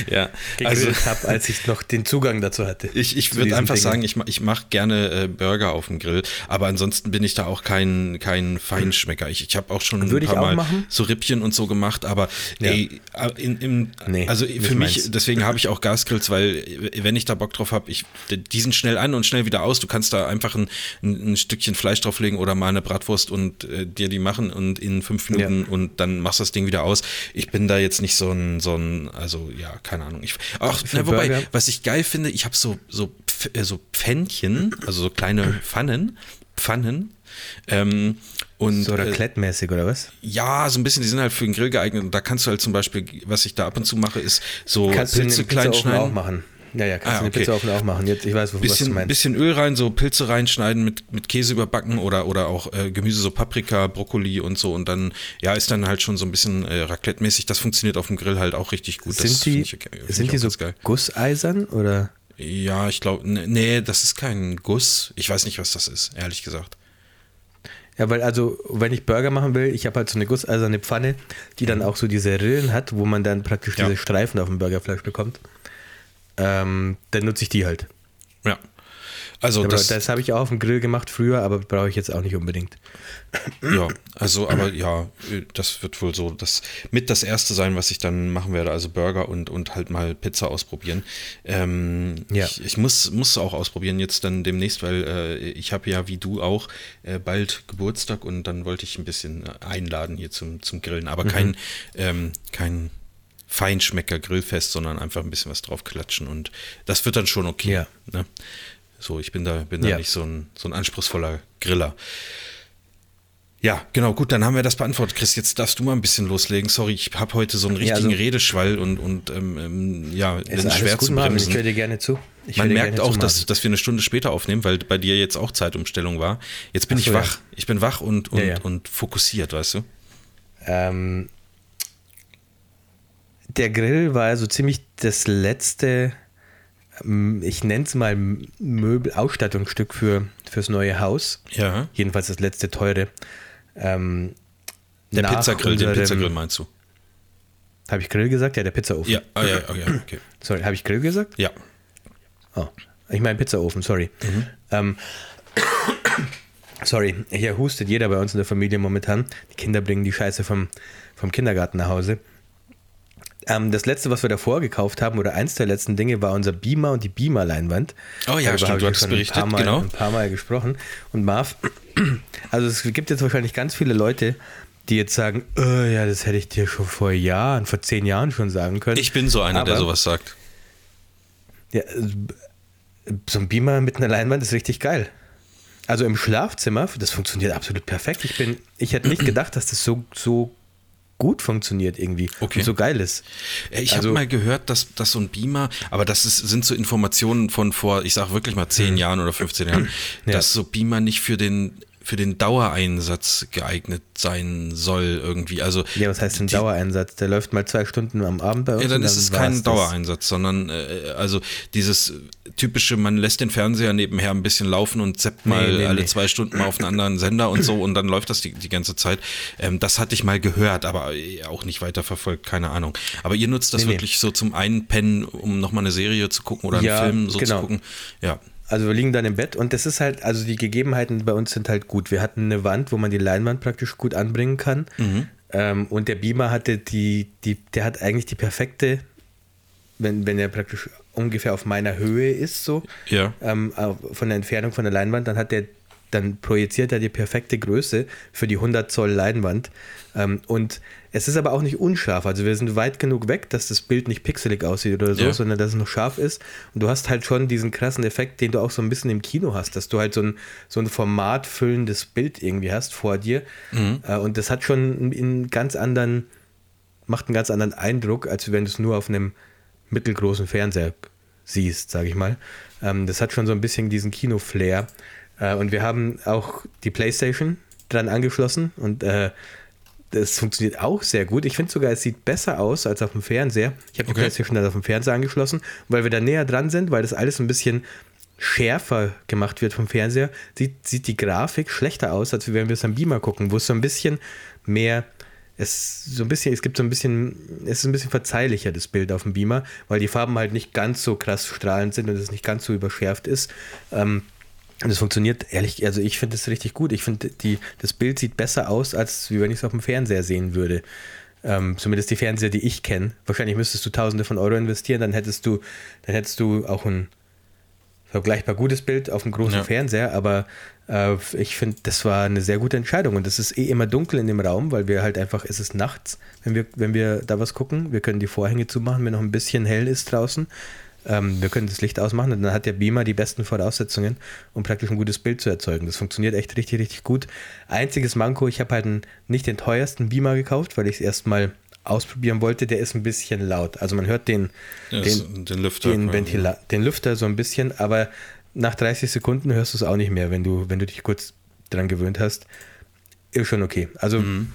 ja, gegrillt also habe, als ich noch den Zugang dazu hatte. Ich, ich würde einfach Dingen. sagen, ich, ich mache gerne äh, Burger auf dem Grill, aber ansonsten bin ich da auch kein, kein Feinschmecker. Ich, ich habe auch schon Würde ein ich paar auch Mal machen. so Rippchen und so gemacht, aber Ja. ey, äh, in, im, Nee, also für mich, meins. deswegen habe ich auch Gasgrills, weil äh, wenn ich da Bock drauf habe, ich die sind schnell an und schnell wieder aus. Du kannst da einfach ein, ein, ein Stückchen Fleisch drauflegen oder mal eine Bratwurst und äh, dir die machen und in fünf Minuten Ja. und dann machst du das Ding wieder aus. Ich bin da jetzt nicht so ein, so ein, also ja, keine Ahnung. Ich, Für na, wobei, Burger? was ich geil finde, ich habe so, so, äh, so Pfännchen, also so kleine Pfannen, Pfannen. Ähm, und So äh, raclette-mäßig oder was? ja, so ein bisschen, die sind halt für den Grill geeignet. Und da kannst du halt zum Beispiel, was ich da ab und zu mache, ist so Kannst Pilze klein Pizzaofen auch schneiden. machen. Ja, ja, kannst Ah, du okay. Pizzaofen auch machen. Jetzt, ich weiß, was du Bisschen, meinst. bisschen Öl rein, so Pilze reinschneiden, mit, mit Käse überbacken oder, oder auch äh, Gemüse, so Paprika, Brokkoli und so. Und dann, ja, ist dann halt schon so ein bisschen äh, Raclette-mäßig. Das funktioniert auf dem Grill halt auch richtig gut. das sind die, find ich sind die auch so geil. gusseisern oder? Ja, ich glaube, nee, das ist kein Guss. Ich weiß nicht, was das ist, ehrlich gesagt. Ja, weil also, wenn ich Burger machen will, ich habe halt so eine gusseiserne Pfanne, die dann auch so diese Rillen hat, wo man dann praktisch Mhm. Ja. diese Streifen auf dem Burgerfleisch bekommt. Ähm, dann nutze ich die halt. Ja. Also Aber das, das, habe ich auch auf dem Grill gemacht früher, aber brauche ich jetzt auch nicht unbedingt. ja, also aber ja, das wird wohl so das mit das erste sein, was ich dann machen werde, also Burger und, und halt mal Pizza ausprobieren. Ähm, Ja. ich, ich muss, muss auch ausprobieren jetzt dann demnächst, weil äh, ich habe ja wie du auch äh, bald Geburtstag und dann wollte ich ein bisschen äh, einladen hier zum, zum Grillen, aber kein, ähm, kein Feinschmecker Grillfest, sondern einfach ein bisschen was drauf klatschen und das wird dann schon okay. Ja. Ne? So, ich bin da, bin da Ja. nicht so ein, so ein anspruchsvoller Griller. Ja, genau, gut, dann haben wir das beantwortet. Chris, jetzt darfst du mal ein bisschen loslegen. Sorry, ich habe heute so einen richtigen also- Redeschwall und, und ähm, ähm, ja, Ist schwer zu bremsen. Ich höre dir gerne zu. Ich Man merkt auch, zu, dass, dass wir eine Stunde später aufnehmen, weil bei dir jetzt auch Zeitumstellung war. Jetzt bin Ach ich so, ja. wach. Ich bin wach und, und, Ja, ja. und fokussiert, weißt du? Ähm, der Grill war also ziemlich das letzte, ich nenne es mal Möbel, Ausstattungsstück für, fürs neue Haus. Ja. Jedenfalls das letzte teure. Ähm, Der Pizzagrill, den Pizzagrill meinst du? Habe ich Grill gesagt? Ja, der Pizzaofen. Ja, ah, ja, okay, okay. Sorry, habe ich Grill gesagt? Ja. Oh, ich meine Pizzaofen, sorry. Ähm, sorry, hier hustet jeder bei uns in der Familie momentan. Die Kinder bringen die Scheiße vom, vom Kindergarten nach Hause. Ähm, das letzte, was wir davor gekauft haben, oder eins der letzten Dinge, war unser Beamer und die Beamer-Leinwand. Oh ja, Darüber stimmt, habe du hattest schon berichtet, ein paar, Mal, genau. ein paar Mal gesprochen. Und Marv, also es gibt jetzt wahrscheinlich ganz viele Leute, die jetzt sagen, äh, ja, das hätte ich dir schon vor Jahren, vor zehn Jahren schon sagen können. Ich bin so einer, der Aber- sowas sagt. Ja, äh, so ein Beamer mit einer Leinwand ist richtig geil. Also im Schlafzimmer, das funktioniert absolut perfekt. Ich bin, ich hätte nicht gedacht, dass das so, so gut funktioniert irgendwie Okay. und so geil ist. Ja, Ich Also- habe mal gehört, dass, dass so ein Beamer, aber das ist, sind so Informationen von vor, ich sage wirklich mal 10 Jahren oder 15 Jahren. Ja. dass so Beamer nicht für den, für den Dauereinsatz geeignet sein soll irgendwie. Also Ja, was heißt denn Dauereinsatz? Der läuft mal zwei Stunden am Abend bei uns. Ja, dann und ist es kein das. Dauereinsatz, sondern äh, also dieses typische, man lässt den Fernseher nebenher ein bisschen laufen und zappt mal Nee, nee, alle nee. zwei Stunden mal auf einen anderen Sender und so und dann läuft das die, die ganze Zeit. Ähm, das hatte ich mal gehört, aber äh, auch nicht weiter verfolgt, keine Ahnung. Aber ihr nutzt das wirklich so zum Einpennen, um nochmal eine Serie zu gucken oder einen Ja, Film so genau. zu gucken. Ja. Also wir liegen dann im Bett und das ist halt, also die Gegebenheiten bei uns sind halt gut. Wir hatten eine Wand, wo man die Leinwand praktisch gut anbringen kann. Mhm. Ähm, und der Beamer hatte die, die, der hat eigentlich die perfekte, wenn, wenn er praktisch ungefähr auf meiner Höhe ist, so, Ja. ähm, von der Entfernung von der Leinwand, dann hat der, dann projiziert er die perfekte Größe für die 100 Zoll Leinwand. Ähm, und es ist aber auch nicht unscharf. Also wir sind weit genug weg, dass das Bild nicht pixelig aussieht oder so, Ja. sondern dass es noch scharf ist. Und du hast halt schon diesen krassen Effekt, den du auch so ein bisschen im Kino hast, dass du halt so ein, so ein formatfüllendes Bild irgendwie hast vor dir. Äh, und das hat schon einen, einen ganz anderen, macht einen ganz anderen Eindruck, als wenn du es nur auf einem mittelgroßen Fernseher siehst, sage ich mal. Ähm, das hat schon so ein bisschen diesen Kino-Flair. Äh, und wir haben auch die Playstation dran angeschlossen und äh, das funktioniert auch sehr gut. Ich finde sogar, es sieht besser aus als auf dem Fernseher. Ich habe die Okay. Playstation dann auf dem Fernseher angeschlossen, weil wir da näher dran sind, weil das alles ein bisschen schärfer gemacht wird vom Fernseher, sieht, sieht die Grafik schlechter aus, als wenn wir es am Beamer gucken, wo es so ein bisschen mehr, es so ein bisschen, es gibt so ein bisschen, es ist ein bisschen verzeihlicher, das Bild auf dem Beamer, weil die Farben halt nicht ganz so krass strahlend sind und es nicht ganz so überschärft ist. Ähm, und es funktioniert ehrlich, also ich finde es richtig gut. Ich finde, die, das Bild sieht besser aus, als wie wenn ich es auf dem Fernseher sehen würde. Ähm, zumindest die Fernseher, die ich kenne. Wahrscheinlich müsstest du Tausende von Euro investieren, dann hättest du, dann hättest du auch ein vergleichbar gutes Bild auf dem großen Ja. Fernseher, aber äh, ich finde, das war eine sehr gute Entscheidung und es ist eh immer dunkel in dem Raum, weil wir halt einfach, es ist nachts, wenn wir, wenn wir da was gucken, wir können die Vorhänge zumachen, wenn noch ein bisschen hell ist draußen. Ähm, wir können das Licht ausmachen und dann hat der Beamer die besten Voraussetzungen, um praktisch ein gutes Bild zu erzeugen. Das funktioniert echt richtig, richtig gut. Einziges Manko, ich habe halt einen, nicht den teuersten Beamer gekauft, weil ich es erstmal ausprobieren wollte, der ist ein bisschen laut. Also man hört den, Ja, den, den Lüfter den. Ventila den Lüfter so ein bisschen, aber nach 30 Sekunden hörst du es auch nicht mehr, wenn du, wenn du dich kurz dran gewöhnt hast. Ist schon okay. Also Mhm.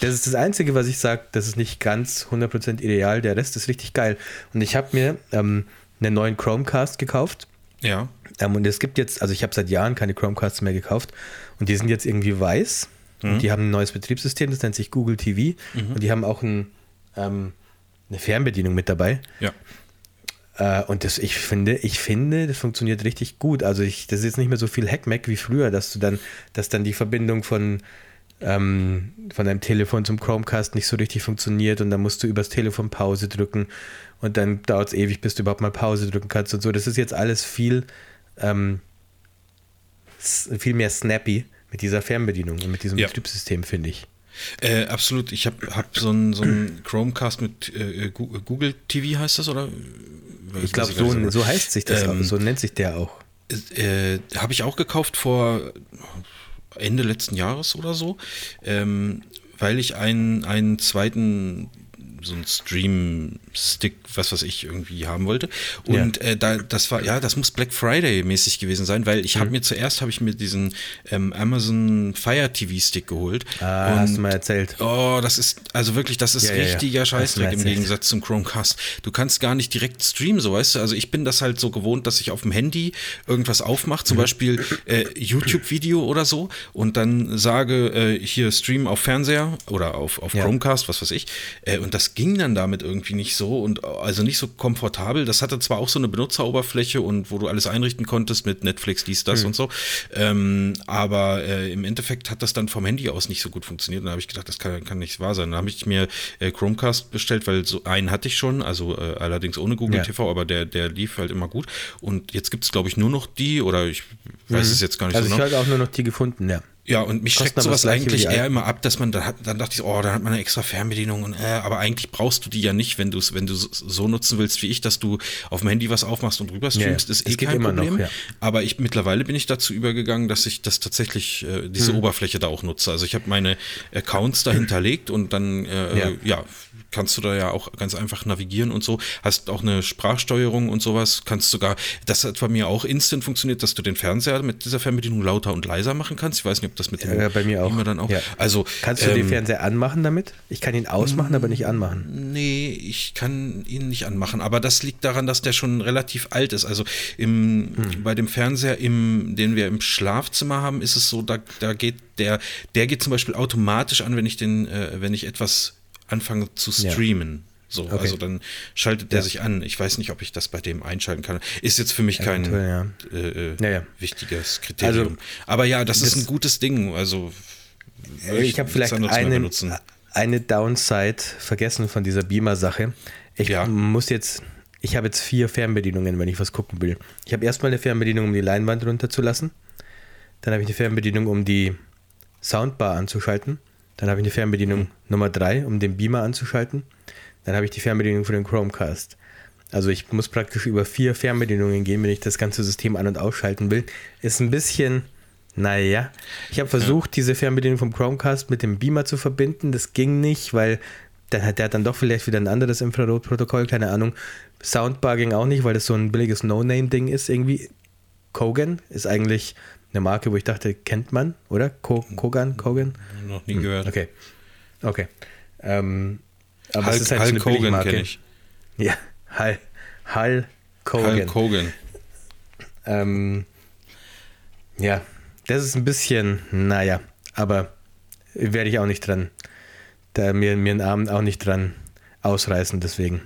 Das ist das Einzige, was ich sage, das ist nicht ganz 100% ideal. Der Rest ist richtig geil. Und ich habe mir ähm, einen neuen Chromecast gekauft. Ja. Ähm, und es gibt jetzt, also ich habe seit Jahren keine Chromecasts mehr gekauft und die sind jetzt irgendwie weiß Mhm. und die haben ein neues Betriebssystem, das nennt sich Google TV und die haben auch ein, ähm, eine Fernbedienung mit dabei. Ja. Äh, und das, ich finde, ich finde, das funktioniert richtig gut. Also ich, das ist jetzt nicht mehr so viel Hackmack wie früher, dass du dann, dass dann die Verbindung von ähm, von deinem Telefon zum Chromecast nicht so richtig funktioniert und dann musst du übers Telefon Pause drücken und dann dauert es ewig, bis du überhaupt mal Pause drücken kannst und so. Das ist jetzt alles viel, ähm, viel mehr snappy mit dieser Fernbedienung und mit diesem Ja. Betriebssystem, finde ich. Äh, absolut. Ich habe hab so einen so Chromecast mit äh, Google TV heißt das oder? Ich glaube, so, so heißt sich das Ähm, auch, so nennt sich der auch. Äh, habe ich auch gekauft vor Ende letzten Jahres oder so, ähm, weil ich einen, einen zweiten so einen Stream-Stick, was weiß ich, irgendwie haben wollte. Und äh, da, das war, ja, das muss Black Friday-mäßig gewesen sein, weil ich Mhm. habe mir zuerst habe ich mir diesen ähm, Amazon Fire TV-Stick geholt. Ah, hast du mal erzählt. Oh, das ist, also wirklich, das ist Ja, ja, ja. richtiger du Scheißdreck im. Gegensatz zum Chromecast. Du kannst gar nicht direkt streamen, so weißt du. Also ich bin das halt so gewohnt, dass ich auf dem Handy irgendwas aufmache, Mhm. zum Beispiel äh, YouTube-Video oder so, und dann sage, äh, hier Stream auf Fernseher oder auf, auf Ja. Chromecast, was weiß ich. Äh, und das ging dann damit irgendwie nicht so und also nicht so komfortabel. Das hatte zwar auch so eine Benutzeroberfläche und wo du alles einrichten konntest mit Netflix, dies, Mhm. das und so. Ähm, aber äh, im Endeffekt hat das dann vom Handy aus nicht so gut funktioniert. Und da habe ich gedacht, das kann, kann nicht wahr sein. Da habe ich mir äh, Chromecast bestellt, weil so einen hatte ich schon, also äh, allerdings ohne Google Ja. TV, aber der, der lief halt immer gut. Und jetzt gibt es, glaube ich, nur noch die oder ich weiß es jetzt gar nicht Also so ich genau. habe auch nur noch die gefunden, ja. Ja, und mich schreckt sowas eigentlich eher immer ab, dass man, da hat, dann dachte ich, oh, dann hat man eine extra Fernbedienung, und, äh, aber eigentlich brauchst du die ja nicht, wenn du es wenn du so nutzen willst wie ich, dass du auf dem Handy was aufmachst und rüber streamst, Ja, ist eh kein immer noch, Problem. ja. Aber ich mittlerweile bin ich dazu übergegangen, dass ich das tatsächlich, äh, Hm. diese Oberfläche da auch nutze. Also ich habe meine Accounts da hinterlegt und dann, äh, Ja. ja. Kannst du da ja auch ganz einfach navigieren und so. Hast auch eine Sprachsteuerung und sowas. Kannst sogar, das hat bei mir auch instant funktioniert, dass du den Fernseher mit dieser Fernbedienung lauter und leiser machen kannst. Ich weiß nicht, ob das mit dem Ja, bei mir auch. Dann auch. Ja. Also Kannst du den ähm, Fernseher anmachen damit? Ich kann ihn ausmachen, aber nicht anmachen. Nee, ich kann ihn nicht anmachen. Aber das liegt daran, dass der schon relativ alt ist. Also im, Hm. bei dem Fernseher, im, den wir im Schlafzimmer haben, ist es so, da, da geht der, der geht zum Beispiel automatisch an, wenn ich den, äh, wenn ich etwas anfange zu Ja. streamen. So, Okay. also dann schaltet der Ja. sich an. Ich weiß nicht, ob ich das bei dem einschalten kann. Ist jetzt für mich kein ja. äh, äh, Ja, ja. wichtiges Kriterium. Also, Aber ja, das, ist das- ein gutes Ding. Also würde Ich habe nichts vielleicht eine, eine Downside vergessen von dieser Beamer-Sache. Ich Ja. muss jetzt, ich habe jetzt vier Fernbedienungen, wenn ich was gucken will. Ich habe erstmal eine Fernbedienung, um die Leinwand runterzulassen. Dann habe ich eine Fernbedienung, um die Soundbar anzuschalten. Dann habe ich eine Fernbedienung Nummer drei, um den Beamer anzuschalten. Dann habe ich die Fernbedienung für den Chromecast. Also ich muss praktisch über vier Fernbedienungen gehen, wenn ich das ganze System an- und ausschalten will. Ist ein bisschen, naja. Ich habe versucht, diese Fernbedienung vom Chromecast mit dem Beamer zu verbinden. Das ging nicht, weil dann hat der hat dann doch vielleicht wieder ein anderes Infrarotprotokoll, keine Ahnung. Soundbar ging auch nicht, weil das so ein billiges No-Name-Ding ist irgendwie. Kogan ist eigentlich eine Marke, wo ich dachte, kennt man, oder? Ko Kogan? Kogan? Noch nie gehört. Okay. Okay. Ähm, aber Hulk, es ist halt Hulk so eine Billigmarke. kenne ich. Ja, Hal, Hal Kogan. Hulk Hogan. Ähm, ja, das ist ein bisschen, naja, aber werde ich auch nicht dran, da mir, mir einen Arm auch nicht dran ausreißen, deswegen.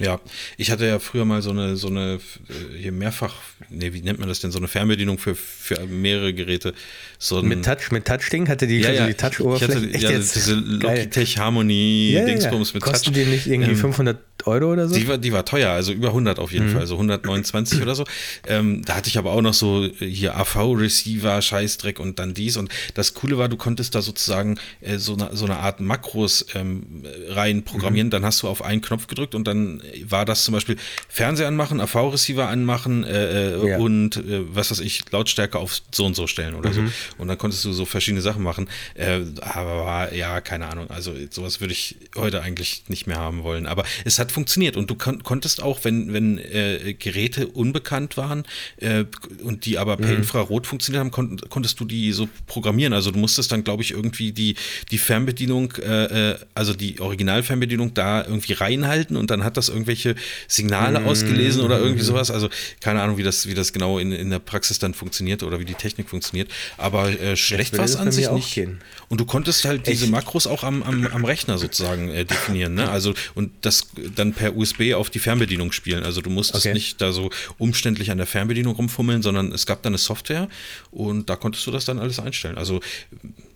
Ja, ich hatte ja früher mal so eine, so eine, äh, hier mehrfach, nee, wie nennt man das denn, so eine Fernbedienung für, für mehrere Geräte. So ein, Mit Touch, mit Touch-Ding hatte die ja, ja, die Touch-Oberfläche. ja, jetzt? diese. Logitech Harmony Ja, ja, ja. Dingsbums mit Kosten Touch. die nicht irgendwie Ähm, 500 Euro oder so? Die war, die war teuer, also über 100 auf jeden Mhm. Fall, also 129 oder so. Ähm, da hatte ich aber auch noch so äh, hier AV-Receiver, Scheißdreck und dann dies. Und das Coole war, du konntest da sozusagen äh, so, eine, so eine Art Makros ähm, rein programmieren. Mhm. Dann hast du auf einen Knopf gedrückt und dann war das zum Beispiel Fernseher anmachen, AV-Receiver anmachen äh, äh, Ja. und äh, was weiß ich, Lautstärke auf so und so stellen oder Mhm. so. Und dann konntest du so verschiedene Sachen machen. Äh, aber ja, keine Ahnung. Also sowas würde ich heute eigentlich nicht mehr haben wollen. Aber es hat funktioniert und du kon konntest auch, wenn, wenn äh, Geräte unbekannt waren äh, und die aber Mhm. per Infrarot funktioniert haben, kon konntest du die so programmieren. Also du musstest dann, glaube ich, irgendwie die, die Fernbedienung, äh, äh, also die Originalfernbedienung da irgendwie reinhalten und dann hat das irgendwelche Signale ausgelesen oder irgendwie sowas. Also keine Ahnung, wie das, wie das genau in, in der Praxis dann funktioniert oder wie die Technik funktioniert. Aber äh, schlecht war es an sich nicht. gehen. Und du konntest halt diese Echt? Makros auch am, am, am Rechner sozusagen äh, definieren, ne? Also und das dann per USB auf die Fernbedienung spielen. Also du musstest Okay. nicht da so umständlich an der Fernbedienung rumfummeln, sondern es gab dann eine Software und da konntest du das dann alles einstellen. Also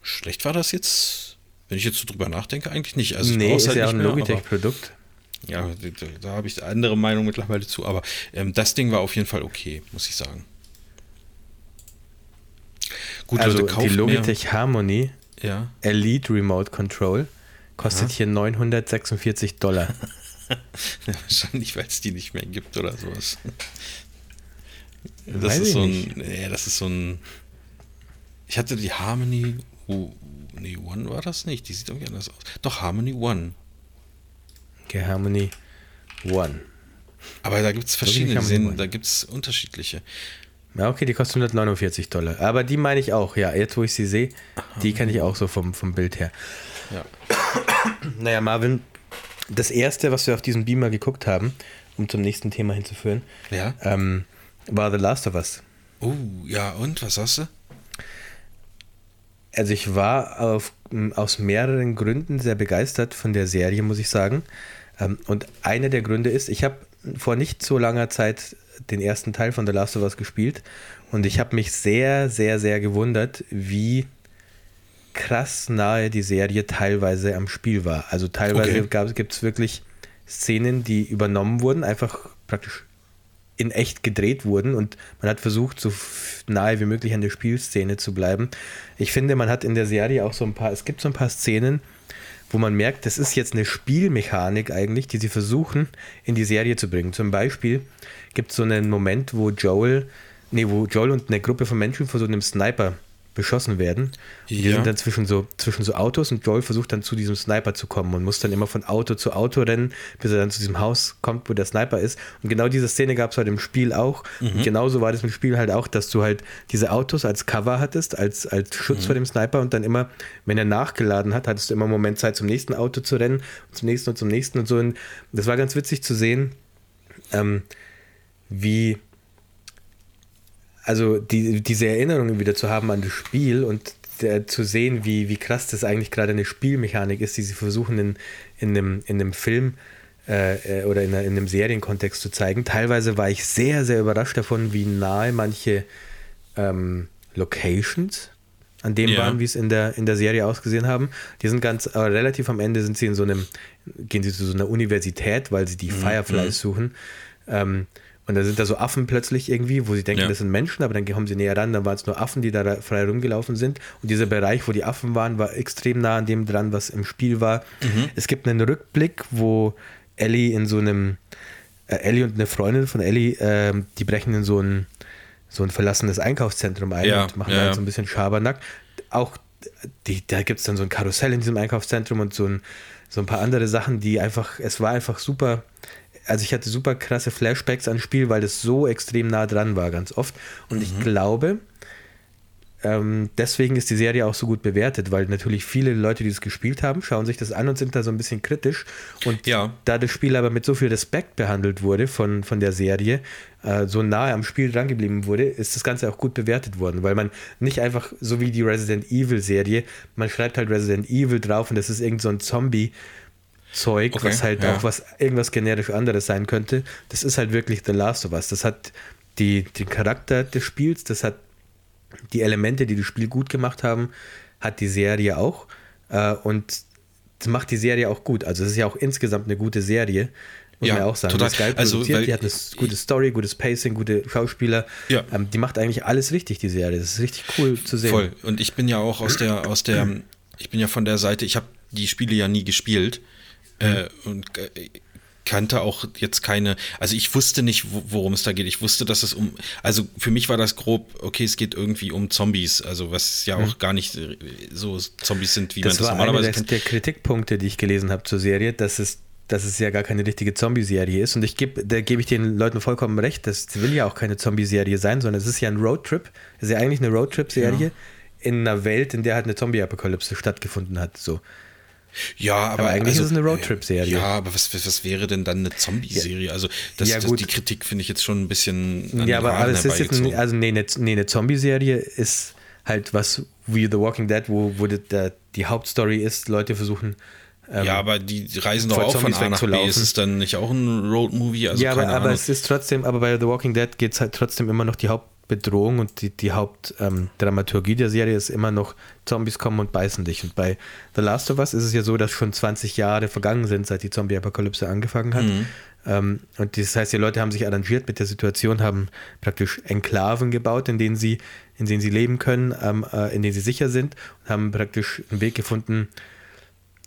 schlecht war das jetzt, wenn ich jetzt so drüber nachdenke, eigentlich nicht. Also nee, ist halt ja ein aber- Logitech-Produkt. ja, da, da habe ich andere Meinung mittlerweile zu, aber ähm, das Ding war auf jeden Fall okay, muss ich sagen. Gut, Also Leute, die kauft Logitech Harmony mehr. Ja. Elite Remote Control kostet hier 946 Dollar. Ja, wahrscheinlich, weil es die nicht mehr gibt oder sowas. Das Weiß ist so ein, nee, das ist so ein. Ich hatte die Harmony, oh, nee, One war das nicht. Die sieht irgendwie anders aus. Doch Harmony One. Okay, Harmony One. Aber da gibt es verschiedene, die Harmony sehen, da gibt es unterschiedliche. Ja, okay, die kostet 149 Dollar. Aber die meine ich auch, ja, jetzt wo ich sie sehe, die kenne ich auch so vom, vom Bild her. Ja. Naja, Marvin, das erste, was wir auf diesem Beamer geguckt haben, um zum nächsten Thema hinzuführen, Ja. ähm, war The Last of Us. Oh, ja, und was sagst du? Also ich war auf, aus mehreren Gründen sehr begeistert von der Serie, muss ich sagen. Ähm, und einer der Gründe ist, ich habe vor nicht so langer Zeit den ersten Teil von The Last of Us gespielt und ich habe mich sehr, sehr, sehr gewundert, wie krass nahe die Serie teilweise am Spiel war. Also teilweise Okay. gibt es wirklich Szenen, die übernommen wurden, einfach praktisch in echt gedreht wurden und man hat versucht, so nahe wie möglich an der Spielszene zu bleiben. Ich finde, man hat in der Serie auch so ein paar, es gibt so ein paar Szenen, wo man merkt, das ist jetzt eine Spielmechanik eigentlich, die sie versuchen in die Serie zu bringen. Zum Beispiel gibt es so einen Moment, wo Joel, nee, wo Joel und eine Gruppe von Menschen von so einem Sniper beschossen werden. Und die Ja. sind dann zwischen so, zwischen so Autos und Joel versucht dann zu diesem Sniper zu kommen und muss dann immer von Auto zu Auto rennen, bis er dann zu diesem Haus kommt, wo der Sniper ist. Und genau diese Szene gab es halt im Spiel auch. Und genauso war das im Spiel halt auch, dass du halt diese Autos als Cover hattest, als, als Schutz vor dem Sniper und dann immer, wenn er nachgeladen hat, hattest du immer einen Moment Zeit, zum nächsten Auto zu rennen, und zum nächsten und zum nächsten und so. Und das war ganz witzig zu sehen, ähm, wie also die, diese Erinnerungen wieder zu haben an das Spiel und der, zu sehen, wie, wie krass das eigentlich gerade eine Spielmechanik ist, die sie versuchen in, in, einem, in einem Film äh, äh, oder in, einer, in einem Serienkontext zu zeigen. Teilweise war ich sehr, sehr überrascht davon, wie nahe manche ähm, Locations an dem Ja. waren, wie es in der, in der Serie ausgesehen haben. Die sind ganz, aber relativ am Ende sind sie in so einem, gehen sie zu so einer Universität, weil sie die Fireflies suchen. Ähm, und da sind da so Affen plötzlich irgendwie, wo sie denken, Ja. das sind Menschen, aber dann kommen sie näher ran, dann waren es nur Affen, die da frei rumgelaufen sind. Und dieser Bereich, wo die Affen waren, war extrem nah an dem dran, was im Spiel war. Es gibt einen Rückblick, wo Ellie in so einem, äh, Ellie und eine Freundin von Ellie, ähm, die brechen in so ein, so ein verlassenes Einkaufszentrum ein Ja, und machen ja. halt so ein bisschen Schabernack. Auch die, da gibt es dann so ein Karussell in diesem Einkaufszentrum und so ein, so ein paar andere Sachen, die einfach, es war einfach super. Also ich hatte super krasse Flashbacks ans Spiel, weil das so extrem nah dran war, ganz oft. Und ich Mhm. glaube, ähm, deswegen ist die Serie auch so gut bewertet, weil natürlich viele Leute, die es gespielt haben, schauen sich das an und sind da so ein bisschen kritisch. Und Ja. da das Spiel aber mit so viel Respekt behandelt wurde von, von der Serie, äh, so nahe am Spiel drangeblieben wurde, ist das Ganze auch gut bewertet worden, weil man nicht einfach so wie die Resident Evil Serie, man schreibt halt Resident Evil drauf und das ist irgend so ein Zombie. Zeug, Okay, was halt ja. auch was irgendwas generisch anderes sein könnte. Das ist halt wirklich The Last of Us. Das hat die, den Charakter des Spiels, das hat die Elemente, die das Spiel gut gemacht haben, hat die Serie auch. Äh, und das macht die Serie auch gut. Also es ist ja auch insgesamt eine gute Serie. Muss Ja, man ja auch sagen. total. Die ist geil Also, produziert, die hat eine gute Story, gutes Pacing, gute Schauspieler. Ja. Ähm, die macht eigentlich alles richtig, die Serie. Das ist richtig cool zu sehen. Voll. Und ich bin ja auch aus der, aus der, ich bin ja von der Seite, ich habe die Spiele ja nie gespielt. Äh, und äh, kannte auch jetzt keine, also ich wusste nicht, worum es da geht. Ich wusste, dass es um, also für mich war das grob, okay, es geht irgendwie um Zombies, also was ja auch mhm. gar nicht so Zombies sind, wie das man das normalerweise kennt. Das war der Kritikpunkte, die ich gelesen habe zur Serie, dass es dass es ja gar keine richtige Zombie-Serie ist. Und ich gebe, da gebe ich den Leuten vollkommen recht, das will ja auch keine Zombie-Serie sein, sondern es ist ja ein Roadtrip. Es ist ja eigentlich eine Roadtrip-Serie ja. in einer Welt, in der halt eine Zombie-Apokalypse stattgefunden hat. So. Ja, aber, aber eigentlich also, ist es eine Roadtrip-Serie. Ja, aber was, was wäre denn dann eine Zombie-Serie? Also das, ja, das, die Kritik finde ich jetzt schon ein bisschen. ja, aber, aber es ist jetzt ein, also nee, eine, nee, eine Zombie-Serie ist halt was wie The Walking Dead, wo, wo die, die Hauptstory ist, Leute versuchen. Ähm, ja, aber die reisen doch auch von A nach B. Ist es dann nicht auch ein Road-Movie? Also ja, aber, aber es ist trotzdem, aber bei The Walking Dead geht es halt trotzdem immer noch die Haupt Bedrohung und die, die Hauptdramaturgie ähm, der Serie ist immer noch, Zombies kommen und beißen dich. Und bei The Last of Us ist es ja so, dass schon 20 Jahre vergangen sind, seit die Zombie-Apokalypse angefangen hat. Mhm. Ähm, und das heißt, die Leute haben sich arrangiert mit der Situation, haben praktisch Enklaven gebaut, in denen sie, in denen sie leben können, ähm, äh, in denen sie sicher sind und haben praktisch einen Weg gefunden,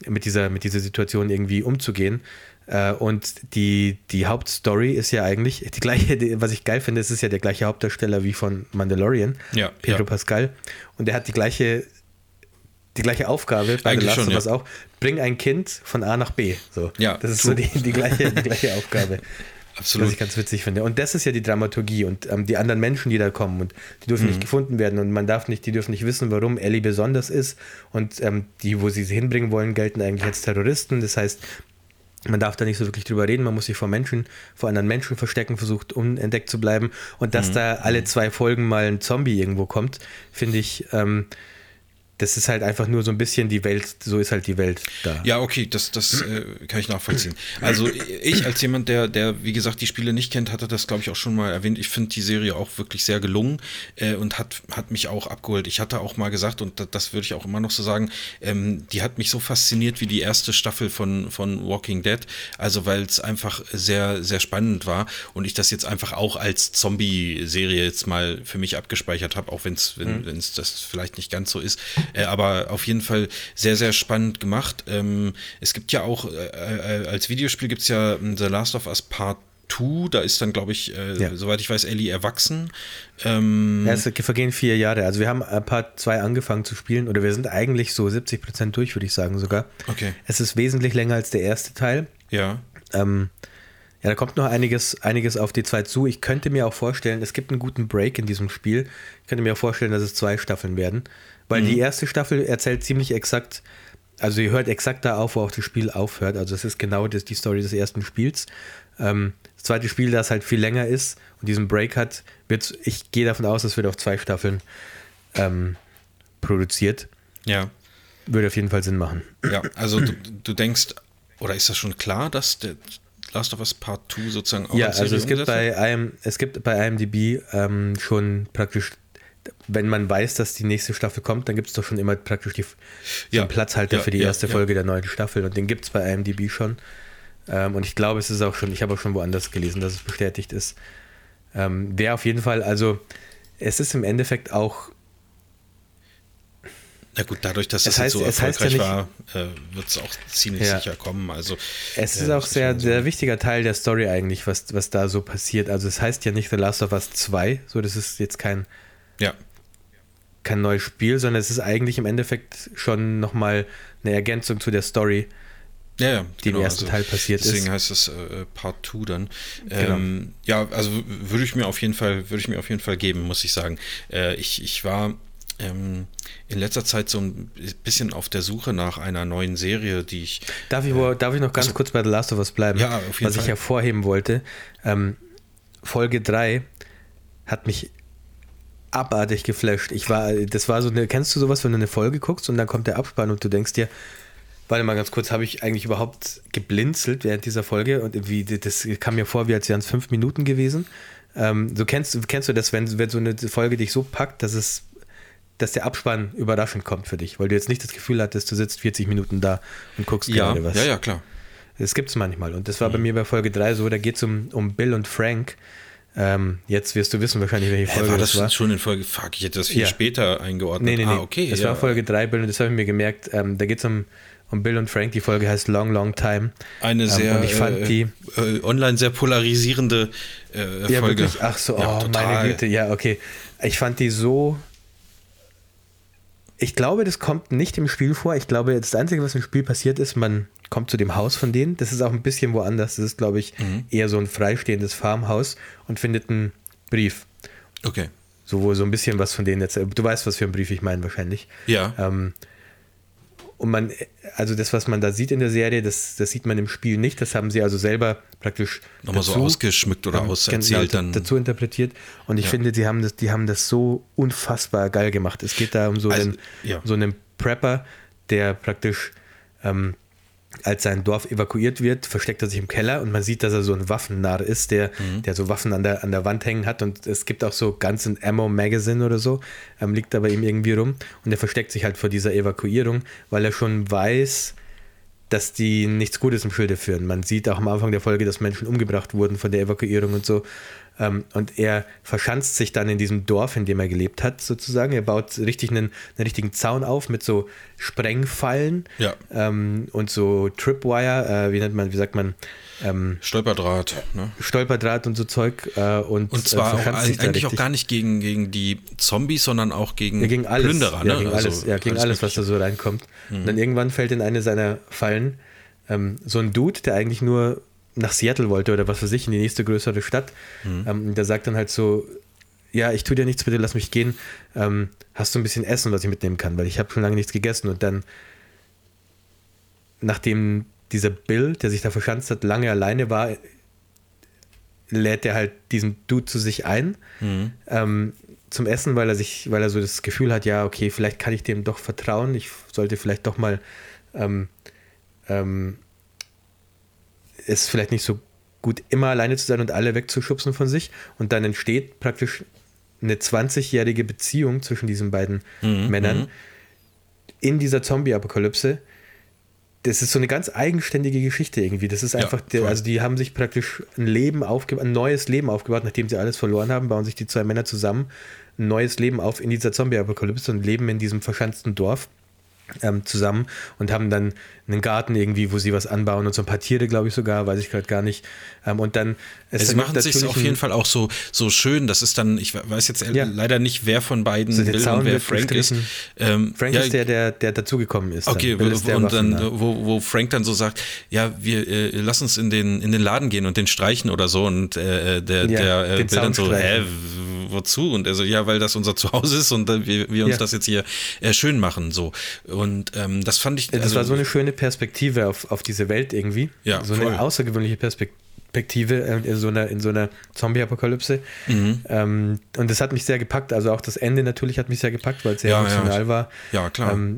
mit dieser, mit dieser Situation irgendwie umzugehen. Äh, und die, die Hauptstory ist ja eigentlich die gleiche, was ich geil finde, es ist ja der gleiche Hauptdarsteller wie von Mandalorian, ja, Pedro ja. Pascal. Und er hat die gleiche, die gleiche Aufgabe bei The Last of Us auch. Bring ein Kind von A nach B. So. Ja, das ist true. so die, die, gleiche, die gleiche Aufgabe. Absolut. Was ich ganz witzig finde. Und das ist ja die Dramaturgie und ähm, die anderen Menschen, die da kommen und die dürfen mhm. nicht gefunden werden und man darf nicht, die dürfen nicht wissen, warum Ellie besonders ist und ähm, die, wo sie sie hinbringen wollen, gelten eigentlich als Terroristen. Das heißt, man darf da nicht so wirklich drüber reden, man muss sich vor Menschen, vor anderen Menschen verstecken, versucht unentdeckt zu bleiben. Und dass mhm. da alle mhm. zwei Folgen mal ein Zombie irgendwo kommt, finde ich, ähm, das ist halt einfach nur so ein bisschen die Welt, so ist halt die Welt da. Ja, okay, das, das äh, kann ich nachvollziehen. Also ich als jemand, der, der, wie gesagt, die Spiele nicht kennt, hatte das, glaube ich, auch schon mal erwähnt. Ich finde die Serie auch wirklich sehr gelungen äh, und hat, hat mich auch abgeholt. Ich hatte auch mal gesagt, und das, das würde ich auch immer noch so sagen, ähm, die hat mich so fasziniert wie die erste Staffel von, von Walking Dead. Also weil es einfach sehr, sehr spannend war und ich das jetzt einfach auch als Zombie-Serie jetzt mal für mich abgespeichert habe, auch wenn's, wenn es mhm. das vielleicht nicht ganz so ist. Äh, aber auf jeden Fall sehr, sehr spannend gemacht. Ähm, es gibt ja auch, äh, äh als Videospiel gibt es ja ähm, The Last of Us Part 2, da ist dann, glaube ich, äh, ja. soweit ich weiß, Ellie erwachsen. Ähm, ja, es vergehen vier Jahre. Also wir haben Part 2 angefangen zu spielen oder wir sind eigentlich so 70 Prozent durch, würde ich sagen sogar. Okay. Es ist wesentlich länger als der erste Teil. Ja. Ähm, ja, da kommt noch einiges, einiges auf die zwei zu. Ich könnte mir auch vorstellen, es gibt einen guten Break in diesem Spiel. Ich könnte mir auch vorstellen, dass es zwei Staffeln werden. Weil mhm. die erste Staffel erzählt ziemlich exakt, also ihr hört exakt da auf, wo auch das Spiel aufhört. Also es ist genau das, die Story des ersten Spiels. Ähm, das zweite Spiel, das halt viel länger ist und diesen Break hat, wird, ich gehe davon aus, es wird auf zwei Staffeln ähm, produziert. Ja. Würde auf jeden Fall Sinn machen. Ja, also du, du denkst, oder ist das schon klar, dass der Last of Us Part 2 sozusagen auch Ja, also es gibt, bei IM, es gibt bei IMDb ähm, schon praktisch wenn man weiß, dass die nächste Staffel kommt, dann gibt es doch schon immer praktisch die, ja. den Platzhalter ja, für die ja, erste Folge der neuen Staffel und den gibt es bei IMDb schon. Ähm, und ich glaube, es ist auch schon, ich habe auch schon woanders gelesen, dass es bestätigt ist. Ähm, Wäre auf jeden Fall, also es ist im Endeffekt auch. Na gut, dadurch, dass es, das heißt, so erfolgreich ja war, äh, wird es auch ziemlich sicher kommen. Also, es ist äh, auch sehr, so sehr wichtiger Teil der Story eigentlich, was, was da so passiert. Also es heißt ja nicht The Last of Us 2, so das ist jetzt kein ja. Kein neues Spiel, sondern es ist eigentlich im Endeffekt schon nochmal eine Ergänzung zu der Story, ja, ja, die genau, im ersten also Teil passiert deswegen ist. Deswegen heißt es äh, Part 2 dann. Genau. Ähm, ja, also würde ich mir auf jeden Fall, würde ich mir auf jeden Fall geben, muss ich sagen. Äh, ich, ich war ähm, in letzter Zeit so ein bisschen auf der Suche nach einer neuen Serie, die ich. Darf ich, äh, darf ich noch ganz also, kurz bei The Last of Us bleiben? Ja, auf jeden Was Fall. ich hervorheben wollte. Ähm, Folge 3 hat mich abartig geflasht. Ich war, das war so eine, kennst du sowas, wenn du eine Folge guckst und dann kommt der Abspann und du denkst dir, warte mal ganz kurz, habe ich eigentlich überhaupt geblinzelt während dieser Folge und wie, das kam mir vor, wie als wären es fünf Minuten gewesen. Ähm, so kennst, kennst du das, wenn, wenn so eine Folge dich so packt, dass es dass der Abspann überraschend kommt für dich, weil du jetzt nicht das Gefühl hattest, du sitzt 40 Minuten da und guckst ja, gerade was. Ja, ja, klar. Das gibt es manchmal. Und das war mhm. bei mir bei Folge 3 so, da geht es um, um Bill und Frank, ähm, jetzt wirst du wissen wahrscheinlich, welche Folge äh, war das, das war. schon in Folge, fuck, ich hätte das viel ja. später eingeordnet. Nee, nee, nee. Ah, okay. Das ja. war Folge 3, das habe ich mir gemerkt. Ähm, da geht es um, um Bill und Frank. Die Folge heißt Long, Long Time. Eine Ähm, sehr und ich fand äh, die- äh, online sehr polarisierende äh, Ja, Folge. wirklich. Ach so, Ja, oh, total. meine Güte. Ja, okay. Ich fand die so. Ich glaube, das kommt nicht im Spiel vor. Ich glaube, das Einzige, was im Spiel passiert ist, man kommt zu dem Haus von denen. Das ist auch ein bisschen woanders. Das ist, glaube ich, Mhm. eher so ein freistehendes Farmhaus und findet einen Brief. Okay. So, wo so ein bisschen was von denen jetzt. Du weißt, was für ein Brief ich meine, wahrscheinlich. Ja. Ähm, und man, also das, was man da sieht in der Serie, das, das sieht man im Spiel nicht. Das haben sie also selber praktisch Nochmal so dazu- ausgeschmückt oder ähm, auserzählt dann. dazu interpretiert. Und ich Ja. finde, die haben, das, die haben das so unfassbar geil gemacht. Es geht da um so, Also, einen, ja. so einen Prepper, der praktisch ähm, als sein Dorf evakuiert wird, versteckt er sich im Keller und man sieht, dass er so ein Waffennarr ist, der, Mhm. der so Waffen an der, an der Wand hängen hat und es gibt auch so ganz ein Ammo Magazine oder so, ähm, liegt da bei ihm irgendwie rum und er versteckt sich halt vor dieser Evakuierung, weil er schon weiß, dass die nichts Gutes im Schilde führen. Man sieht auch am Anfang der Folge, dass Menschen umgebracht wurden von der Evakuierung und so. Ähm, und er verschanzt sich dann in diesem Dorf, in dem er gelebt hat, sozusagen. Er baut richtig einen, einen richtigen Zaun auf mit so Sprengfallen Ja. ähm, und so Tripwire, äh, wie nennt man, wie sagt man, ähm, Stolperdraht. Ne? Stolperdraht und so Zeug. Äh, und, Und zwar äh, auch eigentlich auch gar nicht gegen, gegen die Zombies, sondern auch gegen, Ja, gegen alles. Plünderer. ja, ne? gegen Also alles, ja, gegen alles, was da so reinkommt. Und dann irgendwann fällt in eine seiner Fallen ähm, so ein Dude, der eigentlich nur nach Seattle wollte oder was weiß ich, in die nächste größere Stadt. Ähm, der sagt dann halt so, ja, ich tue dir nichts, bitte lass mich gehen. Ähm, hast du ein bisschen Essen, was ich mitnehmen kann? Weil ich habe schon lange nichts gegessen. Und dann, nachdem dieser Bill, der sich da verschanzt hat, lange alleine war, lädt er halt diesen Dude zu sich ein ähm, zum Essen, weil er sich, weil er so das Gefühl hat, ja, okay, vielleicht kann ich dem doch vertrauen. Ich sollte vielleicht doch mal ähm, ähm, ist vielleicht nicht so gut, immer alleine zu sein und alle wegzuschubsen von sich. Und dann entsteht praktisch eine 20-jährige Beziehung zwischen diesen beiden Männern in dieser Zombie-Apokalypse. Das ist so eine ganz eigenständige Geschichte irgendwie. Das ist Ja, einfach, der, voll. also die haben sich praktisch ein Leben aufgebaut, ein neues Leben aufgebaut, nachdem sie alles verloren haben, bauen sich die zwei Männer zusammen ein neues Leben auf in dieser Zombie-Apokalypse und leben in diesem verschanzten Dorf ähm, zusammen und haben dann einen Garten irgendwie, wo sie was anbauen und so ein paar Tiere, glaube ich sogar, weiß ich gerade gar nicht. Ähm, und dann es Sie ergibt machen sich auf jeden Fall auch so, so schön. Das ist dann, ich weiß jetzt Ja. leider nicht, wer von beiden So, der Zaun und wer Frank ist. Ähm, Frank ja, ist der, der, der dazugekommen ist. Okay, dann. Ist der und dann, wo, wo Frank dann so sagt, ja, wir äh, lass uns in den, in den Laden gehen und den streichen oder so und äh, der, Ja, der äh, den Bill dann so, hä, wozu? Und er so, ja, weil das unser Zuhause ist und äh, wir, wir uns Ja. das jetzt hier äh, schön machen, so. Und ähm, das fand ich, Das also, war so eine schöne Perspektive auf, auf diese Welt irgendwie. Ja, so voll. eine außergewöhnliche Perspektive äh, in so einer, in so einer Zombie-Apokalypse. Mhm. Ähm, und das hat mich sehr gepackt. Also auch das Ende natürlich hat mich sehr gepackt, weil es sehr Ja, emotional ja. war. ja, klar. Ähm,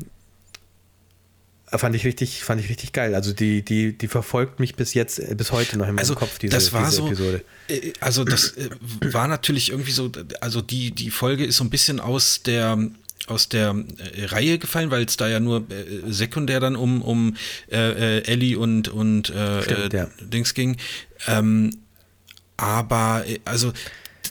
fand ich richtig, fand ich richtig geil. Also die, die, die verfolgt mich bis jetzt, äh, bis heute noch in meinem also Kopf, diese, das war diese so, Episode. äh, also das äh, war natürlich irgendwie so, also die, die Folge ist so ein bisschen aus der aus der äh, Reihe gefallen, weil es da ja nur äh, sekundär dann um, um äh, Ellie und, und Stimmt, ja. Dings ging. Ähm, aber also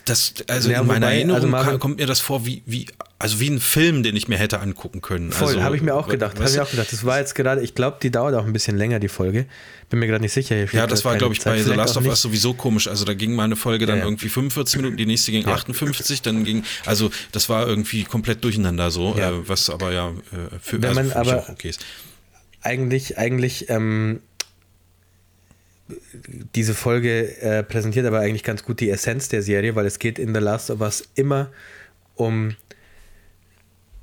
das, also Ja, in meiner wobei, Erinnerung also Marvin- kommt mir das vor wie, wie, also wie ein Film, den ich mir hätte angucken können. Voll, also, habe ich mir auch gedacht. Habe ich auch gedacht. Das war jetzt gerade, ich glaube, die dauert auch ein bisschen länger, die Folge. Bin mir gerade nicht sicher. Ja, das war, glaube ich, Zeit. bei The Last of. Us sowieso komisch. Also da ging mal eine Folge dann Ja, ja. irgendwie 45 Minuten, die nächste ging Ja. 58, dann ging, also das war irgendwie komplett durcheinander so, äh, was aber ja äh, für, Wenn also man für mich aber- auch okay ist. eigentlich, eigentlich, ähm, diese Folge äh, präsentiert aber eigentlich ganz gut die Essenz der Serie, weil es geht in The Last of Us immer um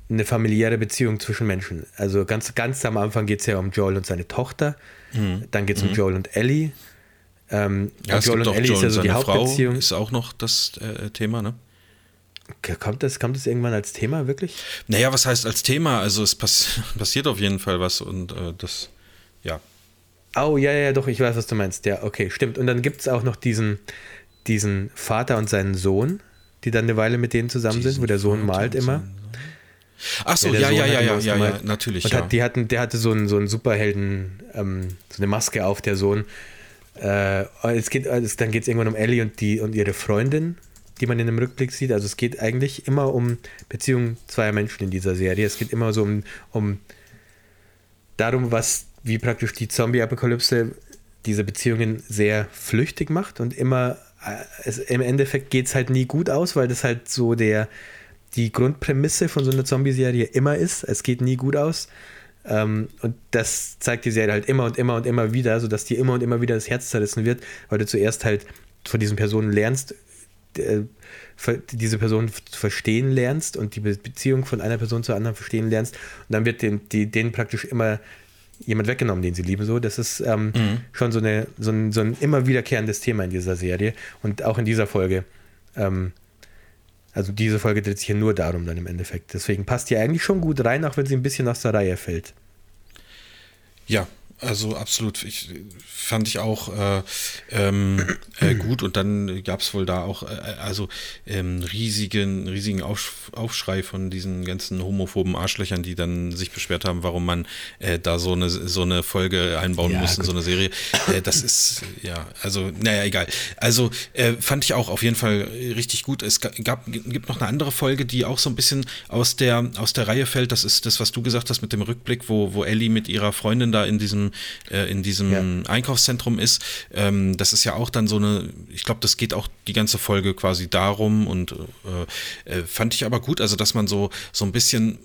eine familiäre Beziehung zwischen Menschen. Also ganz, ganz am Anfang geht es ja um Joel und seine Tochter, dann geht es um Joel und Ellie. Ähm, Mhm. Ja, und Joel und Ellie Joel ist ja so die seine Frau, Hauptbeziehung. ist auch noch das äh, Thema, ne? Kommt das, kommt das irgendwann als Thema wirklich? Naja, was heißt als Thema? Also es pass passiert auf jeden Fall was und äh, das, ja. Oh, ja, ja, ja, doch, ich weiß, was du meinst. Ja, okay, stimmt. Und dann gibt es auch noch diesen, diesen Vater und seinen Sohn, die dann eine Weile mit denen zusammen sind, wo der Sohn malt immer. Ach so, der ja, ja, ja, ja, ja, natürlich, Und hat, die hatten, der hatte so einen, so einen Superhelden, ähm, so eine Maske auf, der Sohn. Äh, es geht, es, dann geht es irgendwann um Ellie und, die, und ihre Freundin, die man in dem Rückblick sieht. Also es geht eigentlich immer um Beziehungen zweier Menschen in dieser Serie. Es geht immer so um, um darum, was, wie praktisch die Zombie-Apokalypse diese Beziehungen sehr flüchtig macht und immer, äh, es, im Endeffekt geht es halt nie gut aus, weil das halt so der, die Grundprämisse von so einer Zombie-Serie immer ist. Es geht nie gut aus. Ähm, und das zeigt die Serie halt immer und immer und immer wieder, sodass dir immer und immer wieder das Herz zerrissen wird, weil du zuerst halt von diesen Personen lernst, äh, diese Person verstehen lernst und die Beziehung von einer Person zur anderen verstehen lernst. Und dann wird den, die, denen praktisch immer jemand weggenommen, den sie lieben. So, das ist ähm, mhm. schon so, eine, so, ein, so ein immer wiederkehrendes Thema in dieser Serie und auch in dieser Folge. Ähm, also diese Folge dreht sich hier nur darum dann im Endeffekt. Deswegen passt die eigentlich schon gut rein, auch wenn sie ein bisschen aus der Reihe fällt. Ja, also absolut. Ich fand ich auch äh, ähm, äh, gut und dann gab es wohl da auch äh, also ähm, riesigen riesigen Auf, Aufschrei von diesen ganzen homophoben Arschlöchern, die dann sich beschwert haben, warum man äh, da so eine so eine Folge einbauen ja, muss in so eine Serie. Äh, das ist ja also naja egal. Also äh, fand ich auch auf jeden Fall richtig gut. Es gab gibt noch eine andere Folge, die auch so ein bisschen aus der aus der Reihe fällt. Das ist das, was du gesagt hast mit dem Rückblick, wo wo Ellie mit ihrer Freundin da in diesem äh, in diesem ja. Einkaufszentrum ist. Ähm, das ist ja auch dann so eine, ich glaube, das geht auch die ganze Folge quasi darum und äh, äh, fand ich aber gut, also dass man so, so ein bisschen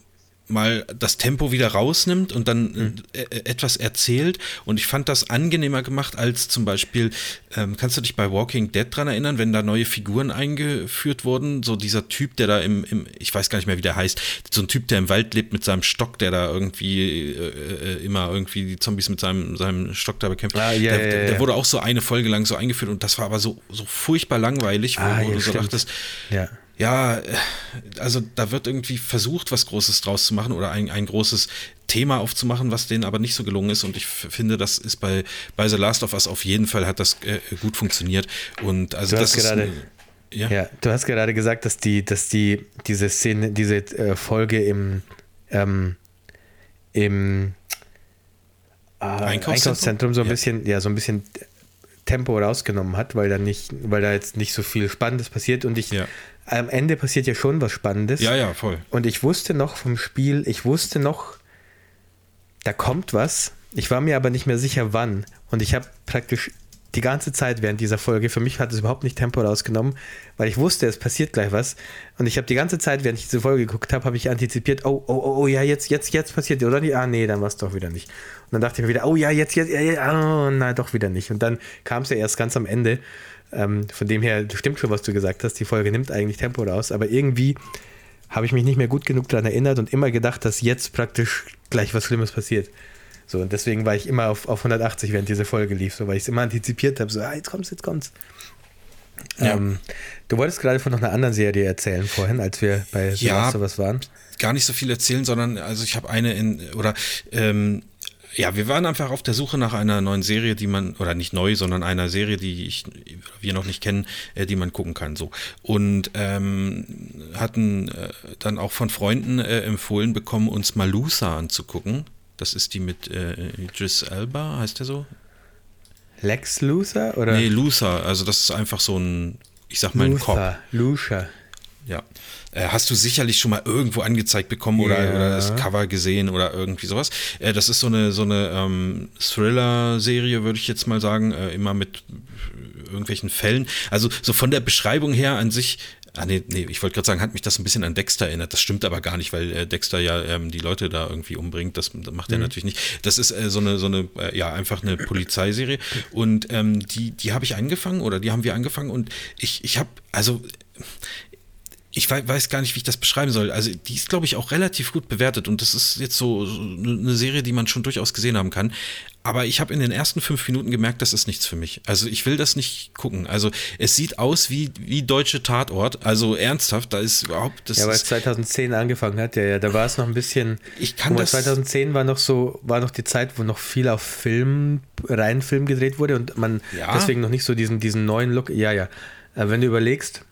mal das Tempo wieder rausnimmt und dann mhm. Äh, äh, etwas erzählt. Und ich fand das angenehmer gemacht als zum Beispiel, ähm, kannst du dich bei Walking Dead dran erinnern, wenn da neue Figuren eingeführt wurden? So dieser Typ, der da im, im ich weiß gar nicht mehr, wie der heißt, so ein Typ, der im Wald lebt mit seinem Stock, der da irgendwie äh, äh immer irgendwie die Zombies mit seinem, seinem Stock da bekämpft. Ah, yeah, der, der, der, wurde auch so eine Folge lang so eingeführt und das war aber so, so furchtbar langweilig, wo, ah, wo ja, du so stimmt. dachtest, ja ja, also da wird irgendwie versucht, was Großes draus zu machen oder ein, ein großes Thema aufzumachen, was denen aber nicht so gelungen ist. Und ich finde, das ist bei, bei The Last of Us auf jeden Fall hat das äh, gut funktioniert. Und also du das hast gerade, ja. ja. du hast gerade gesagt, dass die, dass die, diese Szene, diese äh, Folge im, ähm, im äh, Einkaufszentrum? Einkaufszentrum so ein ja. bisschen, ja, so ein bisschen Tempo rausgenommen hat, weil da nicht, weil da jetzt nicht so viel Spannendes passiert und ich ja am Ende passiert ja schon was Spannendes. Ja, ja, voll. Und ich wusste noch vom Spiel, ich wusste noch, da kommt was. Ich war mir aber nicht mehr sicher, wann. Und ich habe praktisch die ganze Zeit während dieser Folge, für mich hat es überhaupt nicht Tempo rausgenommen, weil ich wusste, es passiert gleich was. Und ich habe die ganze Zeit, während ich diese Folge geguckt habe, habe ich antizipiert, oh, oh, oh, oh, ja, jetzt, jetzt, jetzt passiert, oder nicht? Ah, nee, dann war es doch wieder nicht. Und dann dachte ich mir wieder, oh ja, jetzt, jetzt, ja, ja, oh, nein, doch wieder nicht. Und dann kam es ja erst ganz am Ende. Ähm, von dem her stimmt schon, was du gesagt hast. Die Folge nimmt eigentlich Tempo raus, aber irgendwie habe ich mich nicht mehr gut genug daran erinnert und immer gedacht, dass jetzt praktisch gleich was Schlimmes passiert. So, und deswegen war ich immer auf, auf 180, während diese Folge lief, so, weil ich es immer antizipiert habe, so, ah, jetzt kommt's, jetzt kommt's. Ja. Ähm, du wolltest gerade von noch einer anderen Serie erzählen vorhin, als wir bei ja, sowas waren. Gar nicht so viel erzählen, sondern also ich habe eine in, oder ähm, ja, wir waren einfach auf der Suche nach einer neuen Serie, die man, oder nicht neu, sondern einer Serie, die ich, wir noch nicht kennen, äh, die man gucken kann. So. Und ähm, hatten äh, dann auch von Freunden äh, empfohlen bekommen, uns Malusa anzugucken. Das ist die mit äh, Idris Elba, heißt der so? Lex Luthor? Oder? Nee, Luthor. Also das ist einfach so ein, ich sag mal, ein Cop. Luthor. Ja. Äh, hast du sicherlich schon mal irgendwo angezeigt bekommen oder, ja. oder das Cover gesehen oder irgendwie sowas. Äh, das ist so eine, so eine ähm, Thriller-Serie, würde ich jetzt mal sagen, äh, immer mit irgendwelchen Fällen. Also so von der Beschreibung her an sich Ah, nee, nee, ich wollte gerade sagen, hat mich das ein bisschen an Dexter erinnert. Das stimmt aber gar nicht, weil äh, Dexter ja ähm, die Leute da irgendwie umbringt. Das, das macht er mhm. natürlich nicht. Das ist äh, so eine, so eine, äh, ja, einfach eine Polizeiserie. Und ähm, die, die habe ich angefangen oder die haben wir angefangen und ich, ich habe, also ich weiß gar nicht, wie ich das beschreiben soll. Also die ist, glaube ich, auch relativ gut bewertet und das ist jetzt so eine Serie, die man schon durchaus gesehen haben kann. Aber ich habe in den ersten fünf Minuten gemerkt, das ist nichts für mich. Also ich will das nicht gucken. Also es sieht aus wie, wie deutsche Tatort. Also ernsthaft, da ist überhaupt... Das ja, weil es 2010 angefangen hat, ja, ja. Da war es noch ein bisschen... Ich kann das... 2010 war noch so, war noch die Zeit, wo noch viel auf Film, rein Film gedreht wurde und man ja. deswegen noch nicht so diesen, diesen neuen Look... Ja, ja. Äh, wenn du überlegst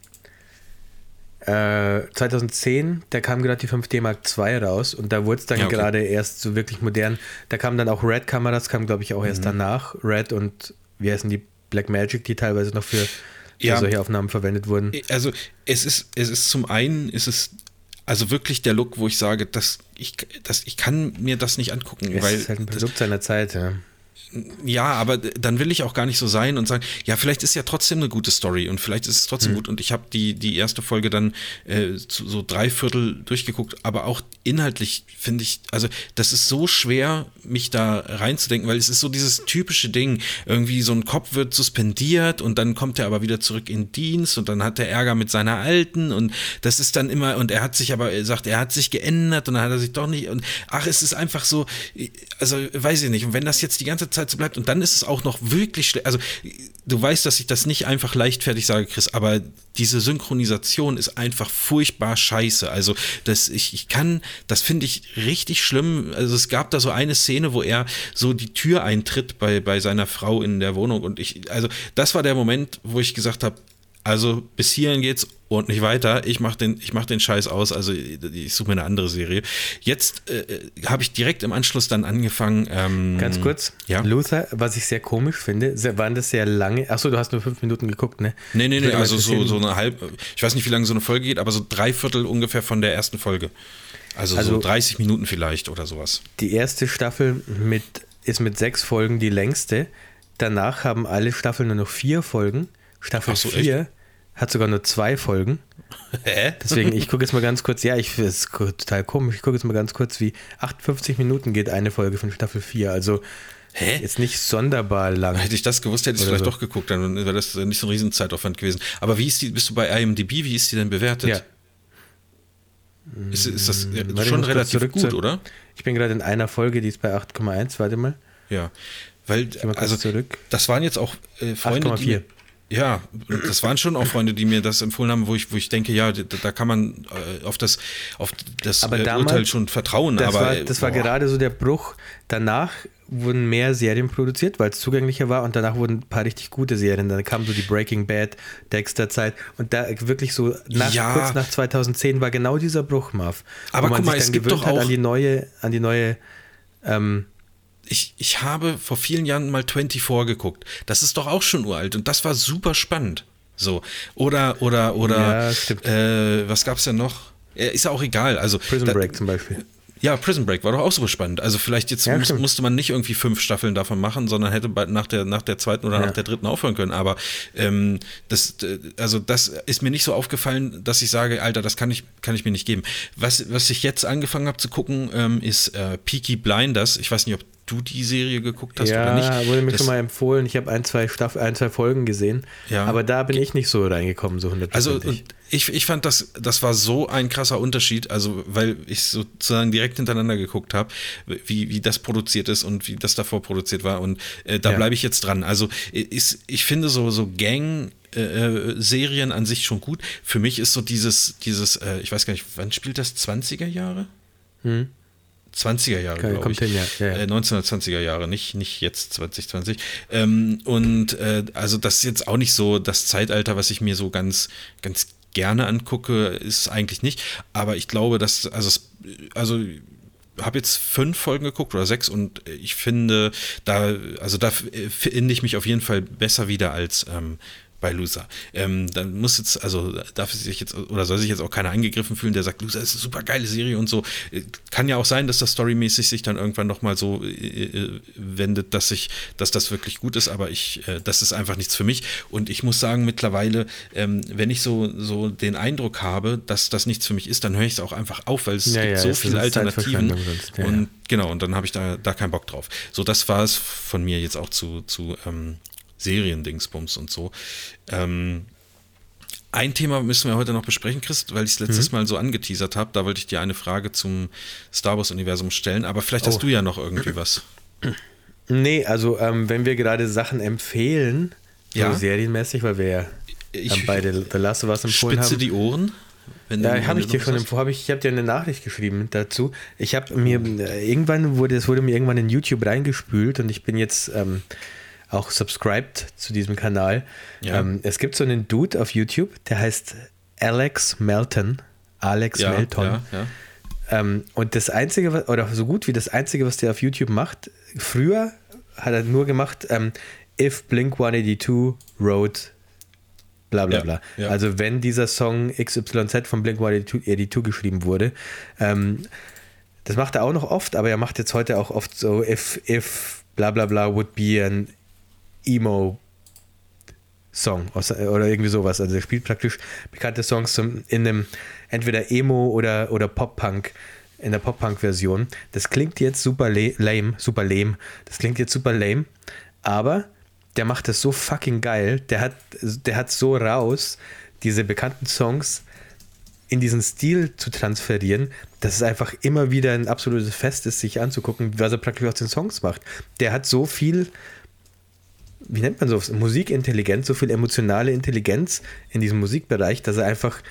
2010, äh, da kam gerade die 5D Mark II raus und da wurde es dann ja, okay. gerade erst so wirklich modern. Da kamen dann auch Red-Kameras, kam glaube ich auch erst mhm. danach. Red und wie heißen die Black Magic, die teilweise noch für, für ja. solche Aufnahmen verwendet wurden. Also es ist, es ist zum einen, ist es also wirklich der Look, wo ich sage, dass ich, dass ich kann mir das nicht angucken, Es weil ist halt ein das, Produkt seiner Zeit, ja. Ja, aber dann will ich auch gar nicht so sein und sagen, ja, vielleicht ist ja trotzdem eine gute Story und vielleicht ist es trotzdem gut. Und ich habe die, die erste Folge dann äh, zu, so drei Viertel durchgeguckt, aber auch inhaltlich finde ich, also das ist so schwer, mich da reinzudenken, weil es ist so dieses typische Ding. Irgendwie so ein Kopf wird suspendiert und dann kommt er aber wieder zurück in Dienst und dann hat er Ärger mit seiner Alten und das ist dann immer, und er hat sich aber, er sagt, er hat sich geändert und dann hat er sich doch nicht und ach, es ist einfach so, also weiß ich nicht. Und wenn das jetzt die ganze Zeit so bleibt und dann ist es auch noch wirklich also du weißt, dass ich das nicht einfach leichtfertig sage, Chris, aber diese Synchronisation ist einfach furchtbar scheiße. Also das, ich, ich kann, das finde ich richtig schlimm. Also es gab da so eine Szene, wo er so die Tür eintritt bei, bei seiner Frau in der Wohnung und ich, also das war der Moment, wo ich gesagt habe, also bis hierhin geht's und nicht weiter. Ich mach den, ich mach den Scheiß aus. Also ich suche mir eine andere Serie. Jetzt äh, habe ich direkt im Anschluss dann angefangen. Ähm, Ganz kurz, Ja. Luther, was ich sehr komisch finde, waren das sehr lange, achso, du hast nur fünf Minuten geguckt, ne? Nee, nee, nee, also so, so eine halb, ich weiß nicht, wie lange so eine Folge geht, aber so drei Viertel ungefähr von der ersten Folge. Also, so Also- 30 Minuten vielleicht oder sowas. Die erste Staffel mit, ist mit sechs Folgen die längste. Danach haben alle Staffeln nur noch vier Folgen. Staffel Ach so, 4 hat sogar nur zwei Folgen. Hä? Deswegen, ich gucke jetzt mal ganz kurz, ja, ich finde es total komisch, ich gucke jetzt mal ganz kurz, wie 58 Minuten geht eine Folge von Staffel 4. Also Hä? jetzt nicht sonderbar lang. Hätte ich das gewusst, hätte ich Oder vielleicht so. doch geguckt, dann wäre das nicht so ein Riesenzeitaufwand gewesen. Aber wie ist die, bist du bei IMDb, wie ist die denn bewertet? Ja. Ist, ist das ja, Warte, schon relativ gut, oder? Ich bin gerade in einer Folge, die ist bei 8,1, warte mal. Ja. Weil, also, zurück. das waren jetzt auch äh, Freunde, die 8,4. Ja, das waren schon auch Freunde, die mir das empfohlen haben, wo ich, wo ich denke, ja, da, da kann man äh, auf das, auf das Aber äh, damals- Urteil schon vertrauen. Das, aber, war, äh, das war boah. gerade so der Bruch. Danach wurden mehr Serien produziert, weil es zugänglicher war und danach wurden ein paar richtig gute Serien. Dann kam so die Breaking Bad, Dexter-Zeit und da wirklich so nach, Ja. kurz nach 2010 war genau dieser Bruch, Marv. Aber wo man guck mal, sich es dann gibt gewöhnt doch hat auch- an die neue, an die neue ähm, ich, ich habe vor vielen Jahren mal 24 geguckt. Das ist doch auch schon uralt und das war super spannend. So. Oder, oder, oder, Ja, äh, was gab's denn noch? Ist ja auch egal. Also, Prison da- Break zum Beispiel. Ja, Prison Break war doch auch super spannend. Also vielleicht jetzt Ja, muss, musste man nicht irgendwie fünf Staffeln davon machen, sondern hätte nach der, nach der zweiten oder Ja. nach der dritten aufhören können. Aber ähm, das, also das ist mir nicht so aufgefallen, dass ich sage, Alter, das kann ich, kann ich mir nicht geben. Was, was ich jetzt angefangen habe zu gucken, ähm, ist äh, Peaky Blinders. Ich weiß nicht, ob du die Serie geguckt hast oder nicht. Ja, wurde mir Das- schon mal empfohlen. Ich habe ein, zwei Staff ein, zwei Folgen gesehen. Ja. Aber da bin ich nicht so reingekommen, so Also hundertprozentig. und ich, ich fand das, das war so ein krasser Unterschied, also weil ich sozusagen direkt hintereinander geguckt habe, wie, wie das produziert ist und wie das davor produziert war und äh, da Ja. bleibe ich jetzt dran. Also ist, ich finde so, so Gang äh, äh, Serien an sich schon gut. Für mich ist so dieses, dieses, äh, ich weiß gar nicht, wann spielt das? 20er Jahre? 20er Jahre, Okay, glaube ich. hin, ja. Ja, ja. Äh, 1920er Jahre, nicht, nicht jetzt 2020. Ähm, und äh, also das ist jetzt auch nicht so das Zeitalter, was ich mir so ganz, ganz gerne angucke, ist eigentlich nicht. Aber ich glaube, dass, also, also habe jetzt fünf Folgen geguckt oder sechs und ich finde, da, also da finde ich mich auf jeden Fall besser wieder als ähm, bei Loser. Ähm, dann muss jetzt, also darf sich jetzt oder soll sich jetzt auch keiner angegriffen fühlen, der sagt, Loser ist eine super geile Serie und so. Äh, Kann ja auch sein, dass das storymäßig sich dann irgendwann nochmal so äh, äh, wendet, dass ich, dass das wirklich gut ist, aber ich, äh, das ist einfach nichts für mich. Und ich muss sagen, mittlerweile, ähm, wenn ich so, so den Eindruck habe, dass das nichts für mich ist, dann höre ich es auch einfach auf, weil es Ja, gibt ja, so viele Alternativen. Ja, und ja. genau, und dann habe ich da, da keinen Bock drauf. So, das war es von mir jetzt auch zu, zu ähm, Seriendingsbums und so. Ähm, ein Thema müssen wir heute noch besprechen, Chris, weil ich es letztes Mhm. Mal so angeteasert habe. Da wollte ich dir eine Frage zum Star Wars-Universum stellen, aber vielleicht Oh. hast du ja noch irgendwie was. Nee, also ähm, wenn wir gerade Sachen empfehlen, Ja. so serienmäßig, weil wir ja Ich ähm, beide The Last of Us empfohlen Spitze haben. die Ohren. Wenn Ja, habe ich dir schon was empfohlen, hab ich, ich habe dir eine Nachricht geschrieben dazu. Ich habe mir äh, irgendwann wurde es wurde mir irgendwann in YouTube reingespült und ich bin jetzt ähm, auch subscribed zu diesem Kanal. Ja. Ähm, es gibt so einen Dude auf YouTube, der heißt Alex Melton. Alex ja, Melton. ja. Ähm, und das Einzige, was- oder so gut wie das Einzige, was der auf YouTube macht, früher hat er nur gemacht, ähm, if Blink 182 wrote bla bla Ja, bla. ja. Also wenn dieser Song XYZ von Blink-182 geschrieben wurde, ähm, das macht er auch noch oft, aber er macht jetzt heute auch oft so, if, if bla bla bla would be an emo Song aus- oder irgendwie sowas. Also er spielt praktisch bekannte Songs zum, in einem entweder Emo oder, oder Pop-Punk, in der Pop-Punk-Version. Das klingt jetzt super lame, super lame. Das klingt jetzt super lame, aber der macht das so fucking geil. Der hat, der hat so raus, diese bekannten Songs in diesen Stil zu transferieren, dass es einfach immer wieder ein absolutes Fest ist, sich anzugucken, was er praktisch aus den Songs macht. Der hat so viel wie nennt man so, Musikintelligenz, so viel emotionale Intelligenz in diesem Musikbereich, dass er einfach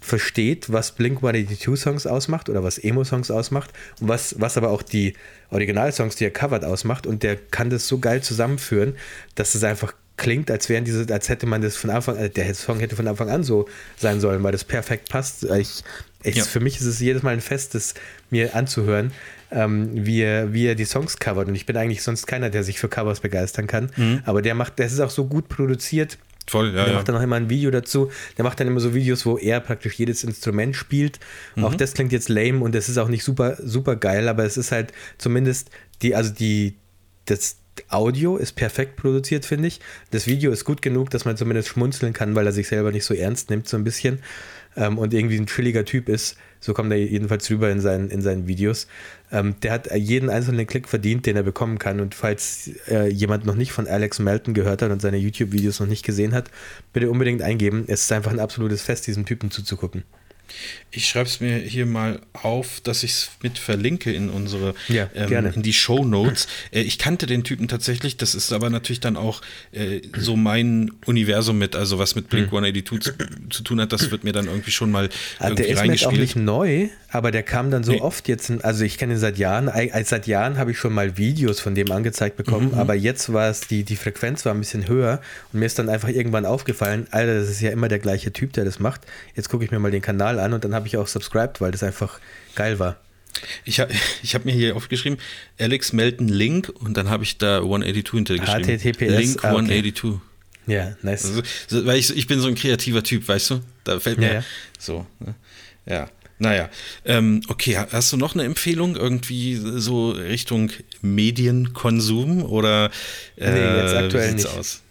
versteht, was Blink-182-Songs ausmacht oder was Emo-Songs ausmacht und was, was aber auch die Originalsongs, die er covert, ausmacht und der kann das so geil zusammenführen, dass es einfach klingt, als wären diese, als hätte man das von Anfang an, der Song hätte von Anfang an so sein sollen, weil das perfekt passt. Ich, ich, Ja. Für mich ist es jedes Mal ein Fest, das mir anzuhören, ähm, wie, er, wie er die Songs covert. Und ich bin eigentlich sonst keiner, der sich für Covers begeistern kann. Aber der macht, das ist auch so gut produziert. Voll, ja, Der ja. macht dann auch immer ein Video dazu. Der macht dann immer so Videos, wo er praktisch jedes Instrument spielt. Mhm. Auch das klingt jetzt lame und das ist auch nicht super, super geil, aber es ist halt zumindest die, also die, das Audio ist perfekt produziert, finde ich. Das Video ist gut genug, dass man zumindest schmunzeln kann, weil er sich selber nicht so ernst nimmt, so ein bisschen. Ähm, und irgendwie ein chilliger Typ ist. So kommt er jedenfalls rüber in seinen, in seinen Videos. Ähm, der hat jeden einzelnen Klick verdient, den er bekommen kann. Und falls äh, jemand noch nicht von Alex Melton gehört hat und seine YouTube-Videos noch nicht gesehen hat, bitte unbedingt eingeben. Es ist einfach ein absolutes Fest, diesem Typen zuzugucken. Ich schreibe es mir hier mal auf, dass ich es mit verlinke in unsere, Ja, ähm, gerne. in die Show Notes. Äh, ich kannte den Typen tatsächlich, das ist aber natürlich dann auch äh, so mein Universum mit, also was mit Blink 182 zu, zu tun hat, das wird mir dann irgendwie schon mal Ah, irgendwie der ist mir jetzt auch nicht neu, aber der kam dann so Nee. oft jetzt, also ich kenne ihn seit Jahren, als seit Jahren habe ich schon mal Videos von dem angezeigt bekommen, Mhm. aber jetzt war es, die, die Frequenz war ein bisschen höher und mir ist dann einfach irgendwann aufgefallen, Alter, das ist ja immer der gleiche Typ, der das macht. Jetzt gucke ich mir mal den Kanal an und dann habe ich auch subscribed, weil das einfach geil war. Ich habe ich hab mir hier aufgeschrieben, Alex Melton Link und dann habe ich da 182 hintergeschrieben. HTTPS, Link ah, okay. 182. Ja, nice. Also, so, weil ich, ich bin so ein kreativer Typ, weißt du? Da fällt mir Ja, ja. so. Ne? Ja, naja. Ähm, okay, ha- hast du noch eine Empfehlung irgendwie so Richtung Medienkonsum oder äh, Nee, jetzt aktuell wie sieht's nicht. aus?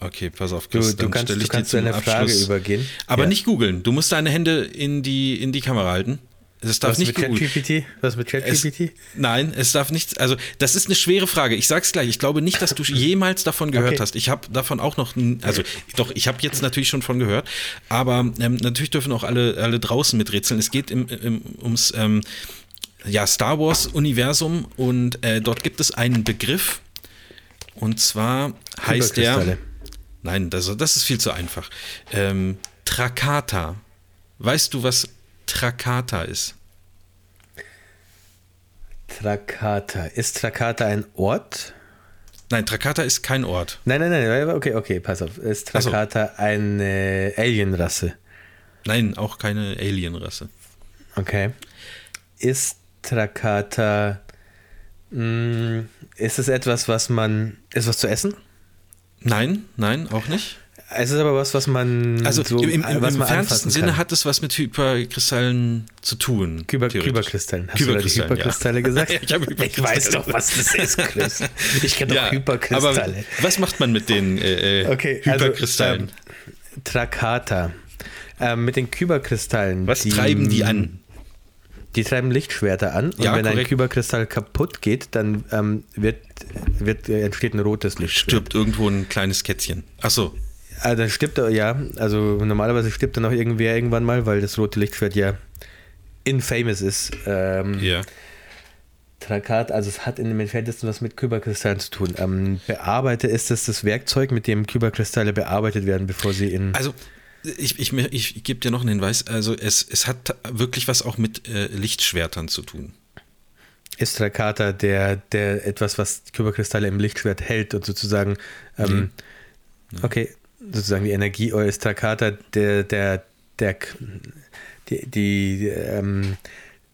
Okay, pass auf, Du, Chris, du dann kannst, du kannst einer Frage übergehen. Aber Ja. nicht googeln. Du musst deine Hände in die, in die Kamera halten. Es darf Was nicht mit ChatGPT? Was mit ChatGPT? nein, es darf nicht, also das ist eine schwere Frage. Ich sag's gleich, ich glaube nicht, dass du jemals davon gehört Okay. hast. Ich habe davon auch noch, also doch, ich habe jetzt natürlich schon von gehört, aber ähm, natürlich dürfen auch alle, alle draußen miträtseln. Es geht im, im, ums ähm, ja, Star Wars-Universum und äh, dort gibt es einen Begriff und zwar heißt der. Nein, das, das ist viel zu einfach, ähm, Trakata. Weißt du, was Trakata ist? Trakata. Ist Trakata ein Ort? Nein, Trakata ist kein Ort. Nein, nein, nein, okay, okay, pass auf. Ist Ach so. Trakata eine Alienrasse? Nein, auch keine Alienrasse. Okay. Ist Trakata. Mh, ist es etwas, was man. Ist was zu essen? Nein, nein, auch nicht. Es ist aber was, was man. Also so, im, im, im, fernsten Sinne hat es was mit Hyperkristallen zu tun. Kyber, theoretisch. Kyberkristallen. Hast du da die Kyberkristallen, Hyperkristalle gesagt? Ja, ich habe Hyperkristalle weiß doch, was das ist, Chris. Ich kenne Ja, doch Hyperkristalle. aber was macht man mit den äh, äh, Okay, also, Hyperkristallen? ähm, Trakata. Ähm, mit den Kyberkristallen. was treiben die an? Die treiben Lichtschwerter an und Ja, wenn ein korrekt. Kyberkristall kaputt geht, dann ähm, wird, wird, äh, entsteht ein rotes Lichtschwert. Stirbt irgendwo ein kleines Kätzchen. Ach so. Ah, dann stirbt er, ja, also normalerweise stirbt dann auch irgendwer irgendwann mal, weil das rote Lichtschwert ja infamous ist. Ähm, Ja. Trakat, also es hat in dem entferntesten was mit Kyberkristallen zu tun. Ähm, bearbeite ist es das Werkzeug, mit dem Kyberkristalle bearbeitet werden, bevor sie in. Also, ich, ich, ich, ich gebe dir noch einen Hinweis. Also, es, es hat wirklich was auch mit äh, Lichtschwertern zu tun. ist Trakata der, der etwas, was Kyberkristalle im Lichtschwert hält und sozusagen, ähm, okay, sozusagen die Energie, oder ist Trakata der, der, der, die, die ähm,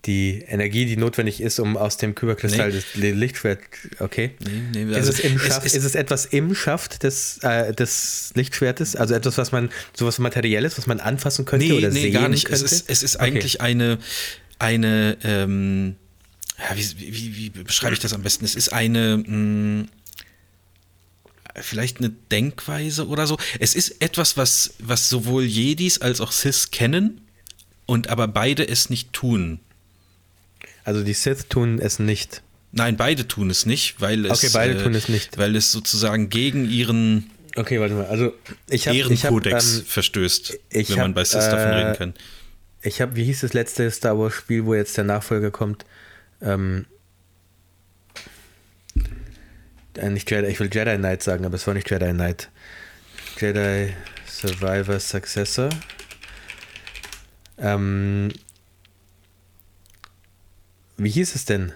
die Energie, die notwendig ist, um aus dem Kyberkristall Nee. das Lichtschwert. Okay. Nee, nee, ist, also es im Schaft, ist- ist, es etwas im Schaft des, äh, des Lichtschwertes? Also etwas, was man, sowas Materielles, was man anfassen könnte Nee, oder nee, sehen gar nicht. könnte? Es ist, es ist Okay. eigentlich eine, eine ähm, ja, wie, wie, wie beschreibe ich das am besten? Es ist eine, mh, vielleicht eine Denkweise oder so. Es ist etwas, was, was sowohl Jedis als auch Sith kennen und aber beide es nicht tun. Also die Sith tun es nicht. Nein, beide tun es nicht, weil es, Okay, beide tun es nicht. weil es sozusagen gegen ihren Okay, warte mal. Also ich habe ich hab, Ehrenkodex ähm, verstößt, wenn man hab, bei Sith davon äh, reden kann. Ich habe, wie hieß das letzte Star Wars Spiel, wo jetzt der Nachfolger kommt? Ähm, äh, nicht Jedi, ich will Jedi Knight sagen, aber es war nicht Jedi Knight. Jedi Survivor Successor. Ähm, wie hieß es denn?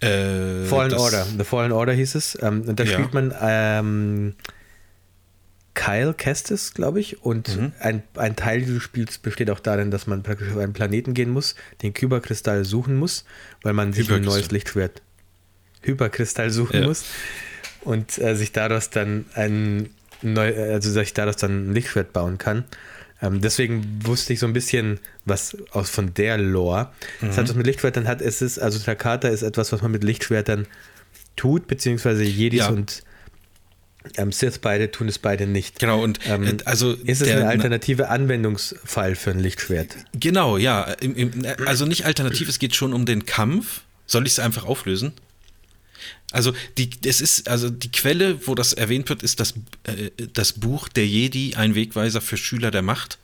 Äh, Fallen Order. The Fallen Order hieß es. Ähm, und da Ja. spielt man ähm, Kyle Kestis, glaube ich. Und Mhm. ein, ein Teil dieses Spiels besteht auch darin, dass man praktisch auf einen Planeten gehen muss, den Kyberkristall suchen muss, weil man sich ein neues Lichtschwert Hyperkristall suchen Ja. muss und äh, sich daraus dann ein neu, also sich daraus dann ein Lichtschwert bauen kann. Ähm, deswegen wusste ich so ein bisschen was aus von der Lore. Mhm. hat was mit Lichtschwertern hat, es ist, also Takata ist etwas, was man mit Lichtschwertern tut, beziehungsweise Jedis Ja. und ähm, Sith beide tun es beide nicht. Genau, und Ähm, äh, also ist es der- ein alternative Anwendungsfall für ein Lichtschwert? Genau, ja. Im, im, also nicht alternativ, es geht schon um den Kampf. Soll ich es einfach auflösen? Also die, es ist, also die Quelle, wo das erwähnt wird, ist das, äh, das Buch Der Jedi, ein Wegweiser für Schüler der Macht.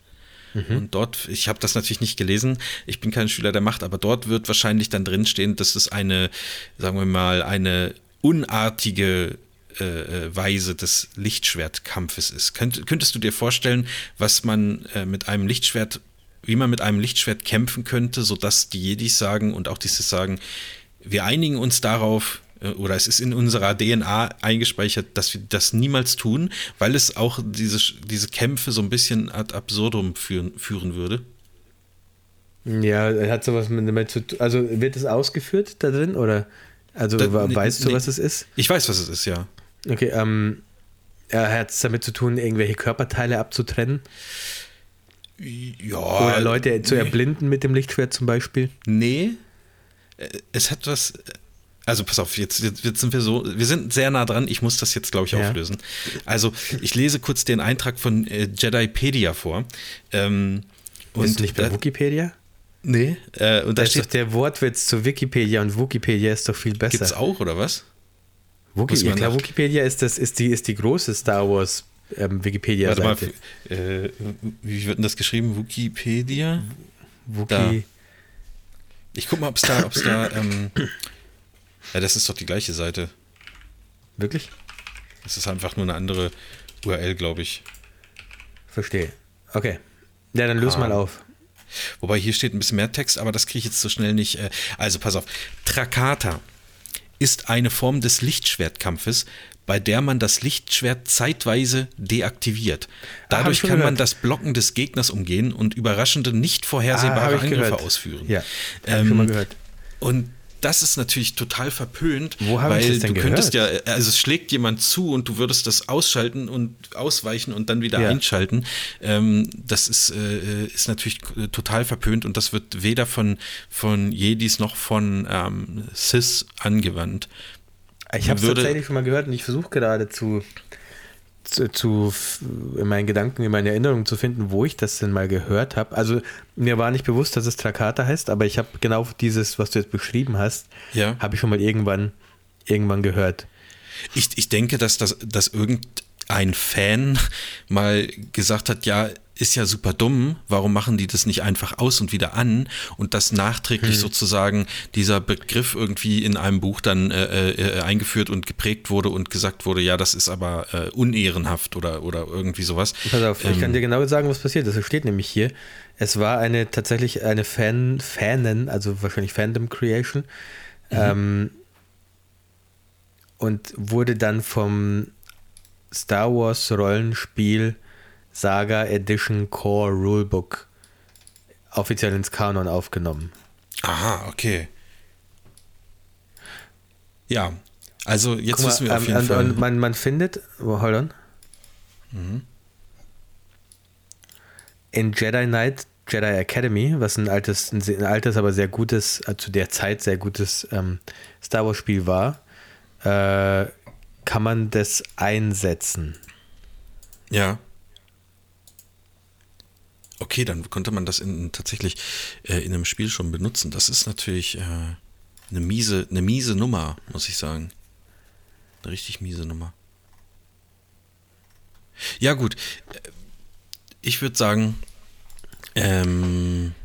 Und dort, ich habe das natürlich nicht gelesen, ich bin kein Schüler der Macht, aber dort wird wahrscheinlich dann drinstehen, dass es eine, sagen wir mal, eine unartige äh, äh, Weise des Lichtschwertkampfes ist. Könnt, könntest du dir vorstellen, was man äh, mit einem Lichtschwert, wie man mit einem Lichtschwert kämpfen könnte, sodass die Jedis sagen und auch die Sith sagen, wir einigen uns darauf, oder es ist in unserer DNA eingespeichert, dass wir das niemals tun, weil es auch diese, diese Kämpfe so ein bisschen ad absurdum führen, führen würde. Ja, hat sowas mit, damit zu tun. Also wird es ausgeführt da drin oder? Also Da- wa- nee, weißt du, was es ist? Ich weiß, was es ist, ja. Okay, ähm, hat es damit zu tun, irgendwelche Körperteile abzutrennen Ja. oder Leute zu nee. erblinden mit dem Lichtschwert zum Beispiel. Nee, äh, es hat was. Also pass auf, jetzt, jetzt, sind wir so, wir sind sehr nah dran. Ich muss das jetzt, glaube ich, Ja. auflösen. Also ich lese kurz den Eintrag von äh, Jedipedia vor. Ähm, Und ist nicht bei da, Wikipedia? Nee, äh, und da Da ist doch steht, der Wortwitz zu Wikipedia und Wikipedia ist doch viel besser. gibt's auch, oder was? Wiki, ja, klar, Wikipedia ist, das, ist, die, ist die große Star Wars ähm, Warte mal, äh, wie wird denn das geschrieben? Wikipedia? Wiki. da. Ich guck mal, ob es da, ob's da, ähm, ja, das ist doch die gleiche Seite. Wirklich? Das ist einfach nur eine andere URL, glaube ich. Verstehe. Okay. Ja, dann löse Ah. mal auf. Wobei hier steht ein bisschen mehr Text, aber das kriege ich jetzt so schnell nicht. äh, Also pass auf. Trakata ist eine Form des Lichtschwertkampfes, bei der man das Lichtschwert zeitweise deaktiviert. Dadurch schon kann man das Blocken des Gegners umgehen und überraschende, nicht Ah, vorhersehbare ich Angriffe gehört. ausführen. Ja, ich schon mal gehört. Und das ist natürlich total verpönt, Wo hab ich weil das denn du könntest gehört? ja, also es schlägt jemand zu und du würdest das ausschalten und ausweichen und dann wieder Ja. einschalten. Ähm, das ist, äh, ist natürlich äh, total verpönt und das wird weder von, von Jedis noch von ähm, Cis angewandt. Ich habe es tatsächlich schon mal gehört und ich versuche gerade zu, zu, zu in meinen Gedanken, in meinen Erinnerungen zu finden, wo ich das denn mal gehört habe. Also mir war nicht bewusst, dass es Trakata heißt, aber ich habe genau dieses, was du jetzt beschrieben hast, Ja. habe ich schon mal irgendwann, irgendwann gehört. Ich, ich denke, dass, das, dass irgendein Fan mal gesagt hat, ja, ist ja super dumm, warum machen die das nicht einfach aus und wieder an und dass nachträglich sozusagen dieser Begriff irgendwie in einem Buch dann äh, äh, eingeführt und geprägt wurde und gesagt wurde, ja, das ist aber äh, unehrenhaft oder, oder irgendwie sowas. Pass auf, ich kann Ähm, dir genau sagen, was passiert ist. Es steht nämlich hier, es war eine tatsächlich eine Fan, Fanen, also wahrscheinlich Fandom Creation, ähm, und wurde dann vom Star Wars Rollenspiel Saga Edition Core Rulebook offiziell ins Kanon aufgenommen. Aha, okay. Ja, also jetzt Guck mal, wissen wir auf ähm, jeden und, Fall. und man, man findet, oh, hold on. Mhm. In Jedi Knight, Jedi Academy, was ein altes, ein altes, aber sehr gutes, äh, zu der Zeit sehr gutes ähm, Star Wars Spiel war, äh, kann man das einsetzen. Ja. Okay, dann konnte man das in, tatsächlich äh, in einem Spiel schon benutzen. Das ist natürlich äh, eine, miese, eine miese Nummer, muss ich sagen. Eine richtig miese Nummer. Ja, gut. Äh, Ich würde sagen, ähm,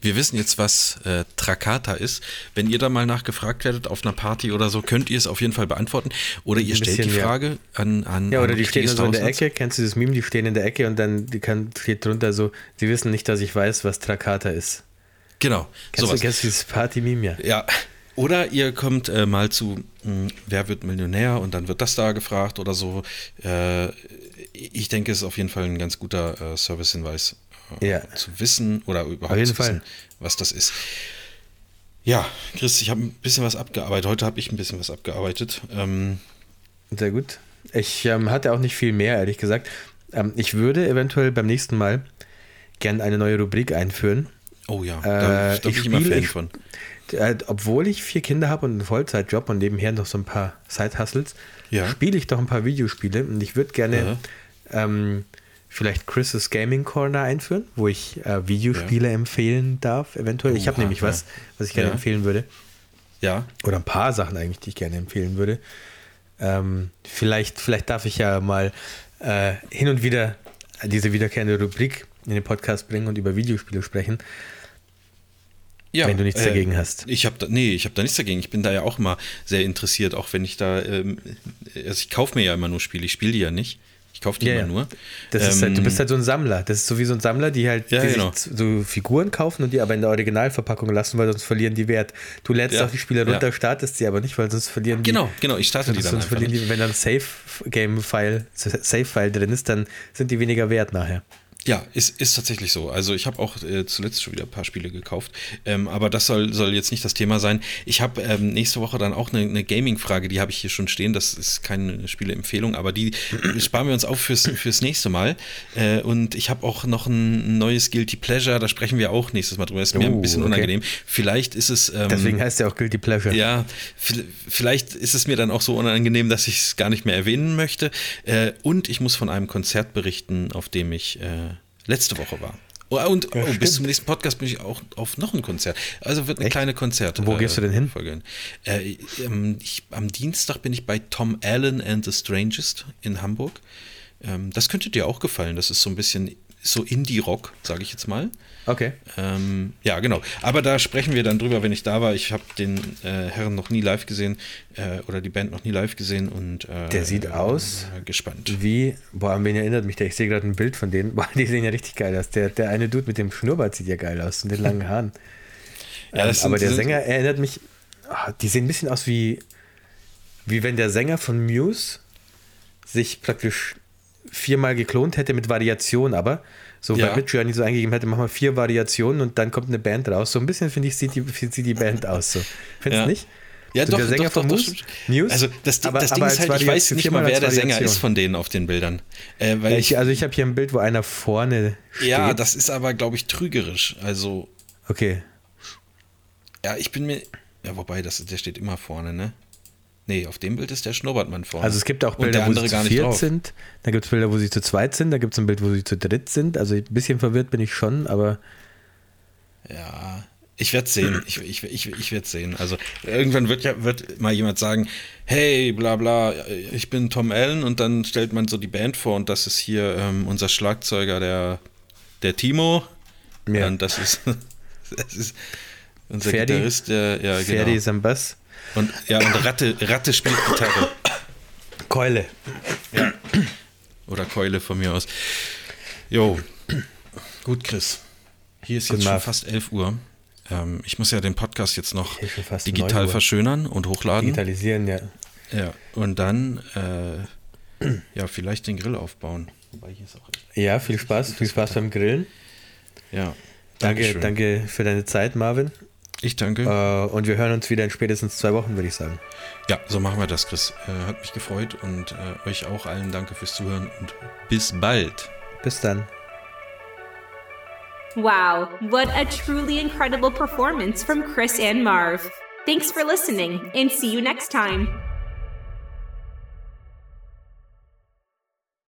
wir wissen jetzt, was äh, Trakata ist. Wenn ihr da mal nachgefragt werdet auf einer Party oder so, könnt ihr es auf jeden Fall beantworten. Oder ihr Ein stellt die bisschen, ja. Frage an, an Ja, oder an die stehen so in der. Ecke, kennst du das Meme, die stehen in der Ecke und dann die kann, steht drunter so, sie wissen nicht, dass ich weiß, was Trakata ist. Genau. Kennst sowas. du, kennst dieses Party-Meme, ja? Ja. Oder ihr kommt äh, mal zu mh, Wer wird Millionär und dann wird das da gefragt oder so. Äh, ich denke, es ist auf jeden Fall ein ganz guter äh, Servicehinweis Ja. zu wissen oder überhaupt zu wissen, Fall. was das ist. Ja, Chris, ich habe ein bisschen was abgearbeitet. Heute habe ich ein bisschen was abgearbeitet. Ähm, Sehr gut. Ich ähm, hatte auch nicht viel mehr, ehrlich gesagt. Ähm, ich würde eventuell beim nächsten Mal gern eine neue Rubrik einführen. oh ja, Äh, da, da bin ich ich immer Fan ich- von. Äh, obwohl ich vier Kinder habe und einen Vollzeitjob und nebenher noch so ein paar Side-Hustles, Ja. spiele ich doch ein paar Videospiele und ich würde gerne ähm, vielleicht Chris' Gaming Corner einführen, wo ich äh, Videospiele empfehlen darf, eventuell. ich habe nämlich ja. was, was ich gerne Ja. empfehlen würde. Ja, Oder ein paar Sachen eigentlich, die ich gerne empfehlen würde. Ähm, vielleicht, vielleicht darf ich ja mal äh, hin und wieder diese wiederkehrende Rubrik in den Podcast bringen und über Videospiele sprechen. ja, Wenn du nichts dagegen hast. Ich habe da, nee, ich habe da nichts dagegen. Ich bin da ja auch immer sehr interessiert, auch wenn ich da, ähm, also ich kaufe mir ja immer nur Spiele, ich spiele die ja nicht. Ich kaufe die Ja, immer nur. Das ist halt, du Ähm, bist halt so ein Sammler. Das ist so wie so ein Sammler, die halt Ja, die genau. so Figuren kaufen und die aber in der Originalverpackung lassen, weil sonst verlieren die Wert. Du lädst Ja, auch die Spiele ja. runter, startest sie aber nicht, weil sonst verlieren die. Genau, genau, ich starte die dann sonst verlieren nicht. die, wenn dann Save-Game-File, Save-File drin ist, dann sind die weniger wert nachher. Ja, ist, ist tatsächlich so. Also ich habe auch äh, zuletzt schon wieder ein paar Spiele gekauft. Ähm, aber das soll, soll jetzt nicht das Thema sein. Ich habe ähm, nächste Woche dann auch eine, eine Gaming-Frage, die habe ich hier schon stehen. Das ist keine Spieleempfehlung, aber die sparen wir uns auf fürs, fürs nächste Mal. Äh, und ich habe auch noch ein neues Guilty Pleasure, da sprechen wir auch nächstes Mal drüber. ist mir Oh, ein bisschen okay. unangenehm. Vielleicht ist es. Ähm, Deswegen heißt ja auch Guilty Pleasure. ja, vi- vielleicht ist es mir dann auch so unangenehm, dass ich es gar nicht mehr erwähnen möchte. Äh, und ich muss von einem Konzert berichten, auf dem ich äh, letzte Woche war. Oh, und Ja, oh, bis zum nächsten Podcast bin ich auch auf noch ein Konzert. Also wird eine Echt? kleine Konzert. Wo gehst du denn hin? Äh, ähm, ich, am Dienstag bin ich bei Tom Allen and the Strangest in Hamburg. Ähm, das könnte dir auch gefallen. Das ist so ein bisschen so Indie-Rock, sage ich jetzt mal. Okay. Ähm, ja, genau. Aber da sprechen wir dann drüber, wenn ich da war. Ich habe den äh, Herren noch nie live gesehen äh, oder die Band noch nie live gesehen und äh, Der sieht aus äh, gespannt. Wie, boah, an wen erinnert mich der? Ich sehe gerade ein Bild von denen. Boah, die sehen ja richtig geil aus. Der, der eine Dude mit dem Schnurrbart sieht ja geil aus und den langen Haaren. Ja, das ähm, sind- aber der Sänger erinnert mich, ah, die sehen ein bisschen aus wie, wie wenn der Sänger von Muse sich praktisch viermal geklont hätte mit Variation, aber so Ja. bei Midjourney so eingegeben hätte, mach mal vier Variationen und dann kommt eine Band raus. So ein bisschen, finde ich, sieht die, sieht die Band aus. So. Findest Ja. du nicht? Ja, So doch, der Sänger doch, von doch, stimmt. Muse? Also das, Aber- das Ding ist halt, ich weiß nicht mal, wer der Sänger ist von denen auf den Bildern. Äh, weil Ja, ich, also ich habe hier ein Bild, wo einer vorne steht. ja, das ist aber, glaube ich, trügerisch. Also, okay. ja, ich bin mir, ja, wobei, das, der steht immer vorne, ne? Nee, auf dem Bild ist der Schnurrbartmann vorne. Also es gibt auch Bilder, der wo andere sie zu gar nicht viert sind. Dann gibt es Bilder, wo sie zu zweit sind. Da gibt es ein Bild, wo sie zu dritt sind. Also ein bisschen verwirrt bin ich schon, aber Ja, ich werde sehen. Ich, ich, ich, ich werde sehen. Also irgendwann wird ja wird mal jemand sagen, hey, bla bla, ich bin Tom Allen und dann stellt man so die Band vor und das ist hier ähm, unser Schlagzeuger, der, der Timo. Ja. Und das ist, das ist unser Ferdi. Gitarrist, der, ja, Ferdi genau. ist am Bass. Und ja, und Ratte, Ratte spielt Gitarre. Keule. Oder Keule von mir aus. Jo. Gut, Chris. Hier ist Guten jetzt schon Marv. fast 11 Uhr. Ähm, ich muss ja den Podcast jetzt noch schon digital 9 Uhr. verschönern und hochladen. Digitalisieren, ja. Ja, und dann äh, ja, vielleicht den Grill aufbauen. Wobei hier ist auch echt. Ja, viel Spaß. Viel Spaß beim Grillen. Ja. Danke, danke für deine Zeit, Marvin. Ich danke. Äh, und wir hören uns wieder in spätestens zwei Wochen, würde ich sagen. Ja, so machen wir das, Chris. Äh, hat mich gefreut und äh, euch auch allen danke fürs Zuhören und bis bald. Bis dann. Wow, what a truly incredible performance from Chris and Marv. Thanks for listening, and see you next time.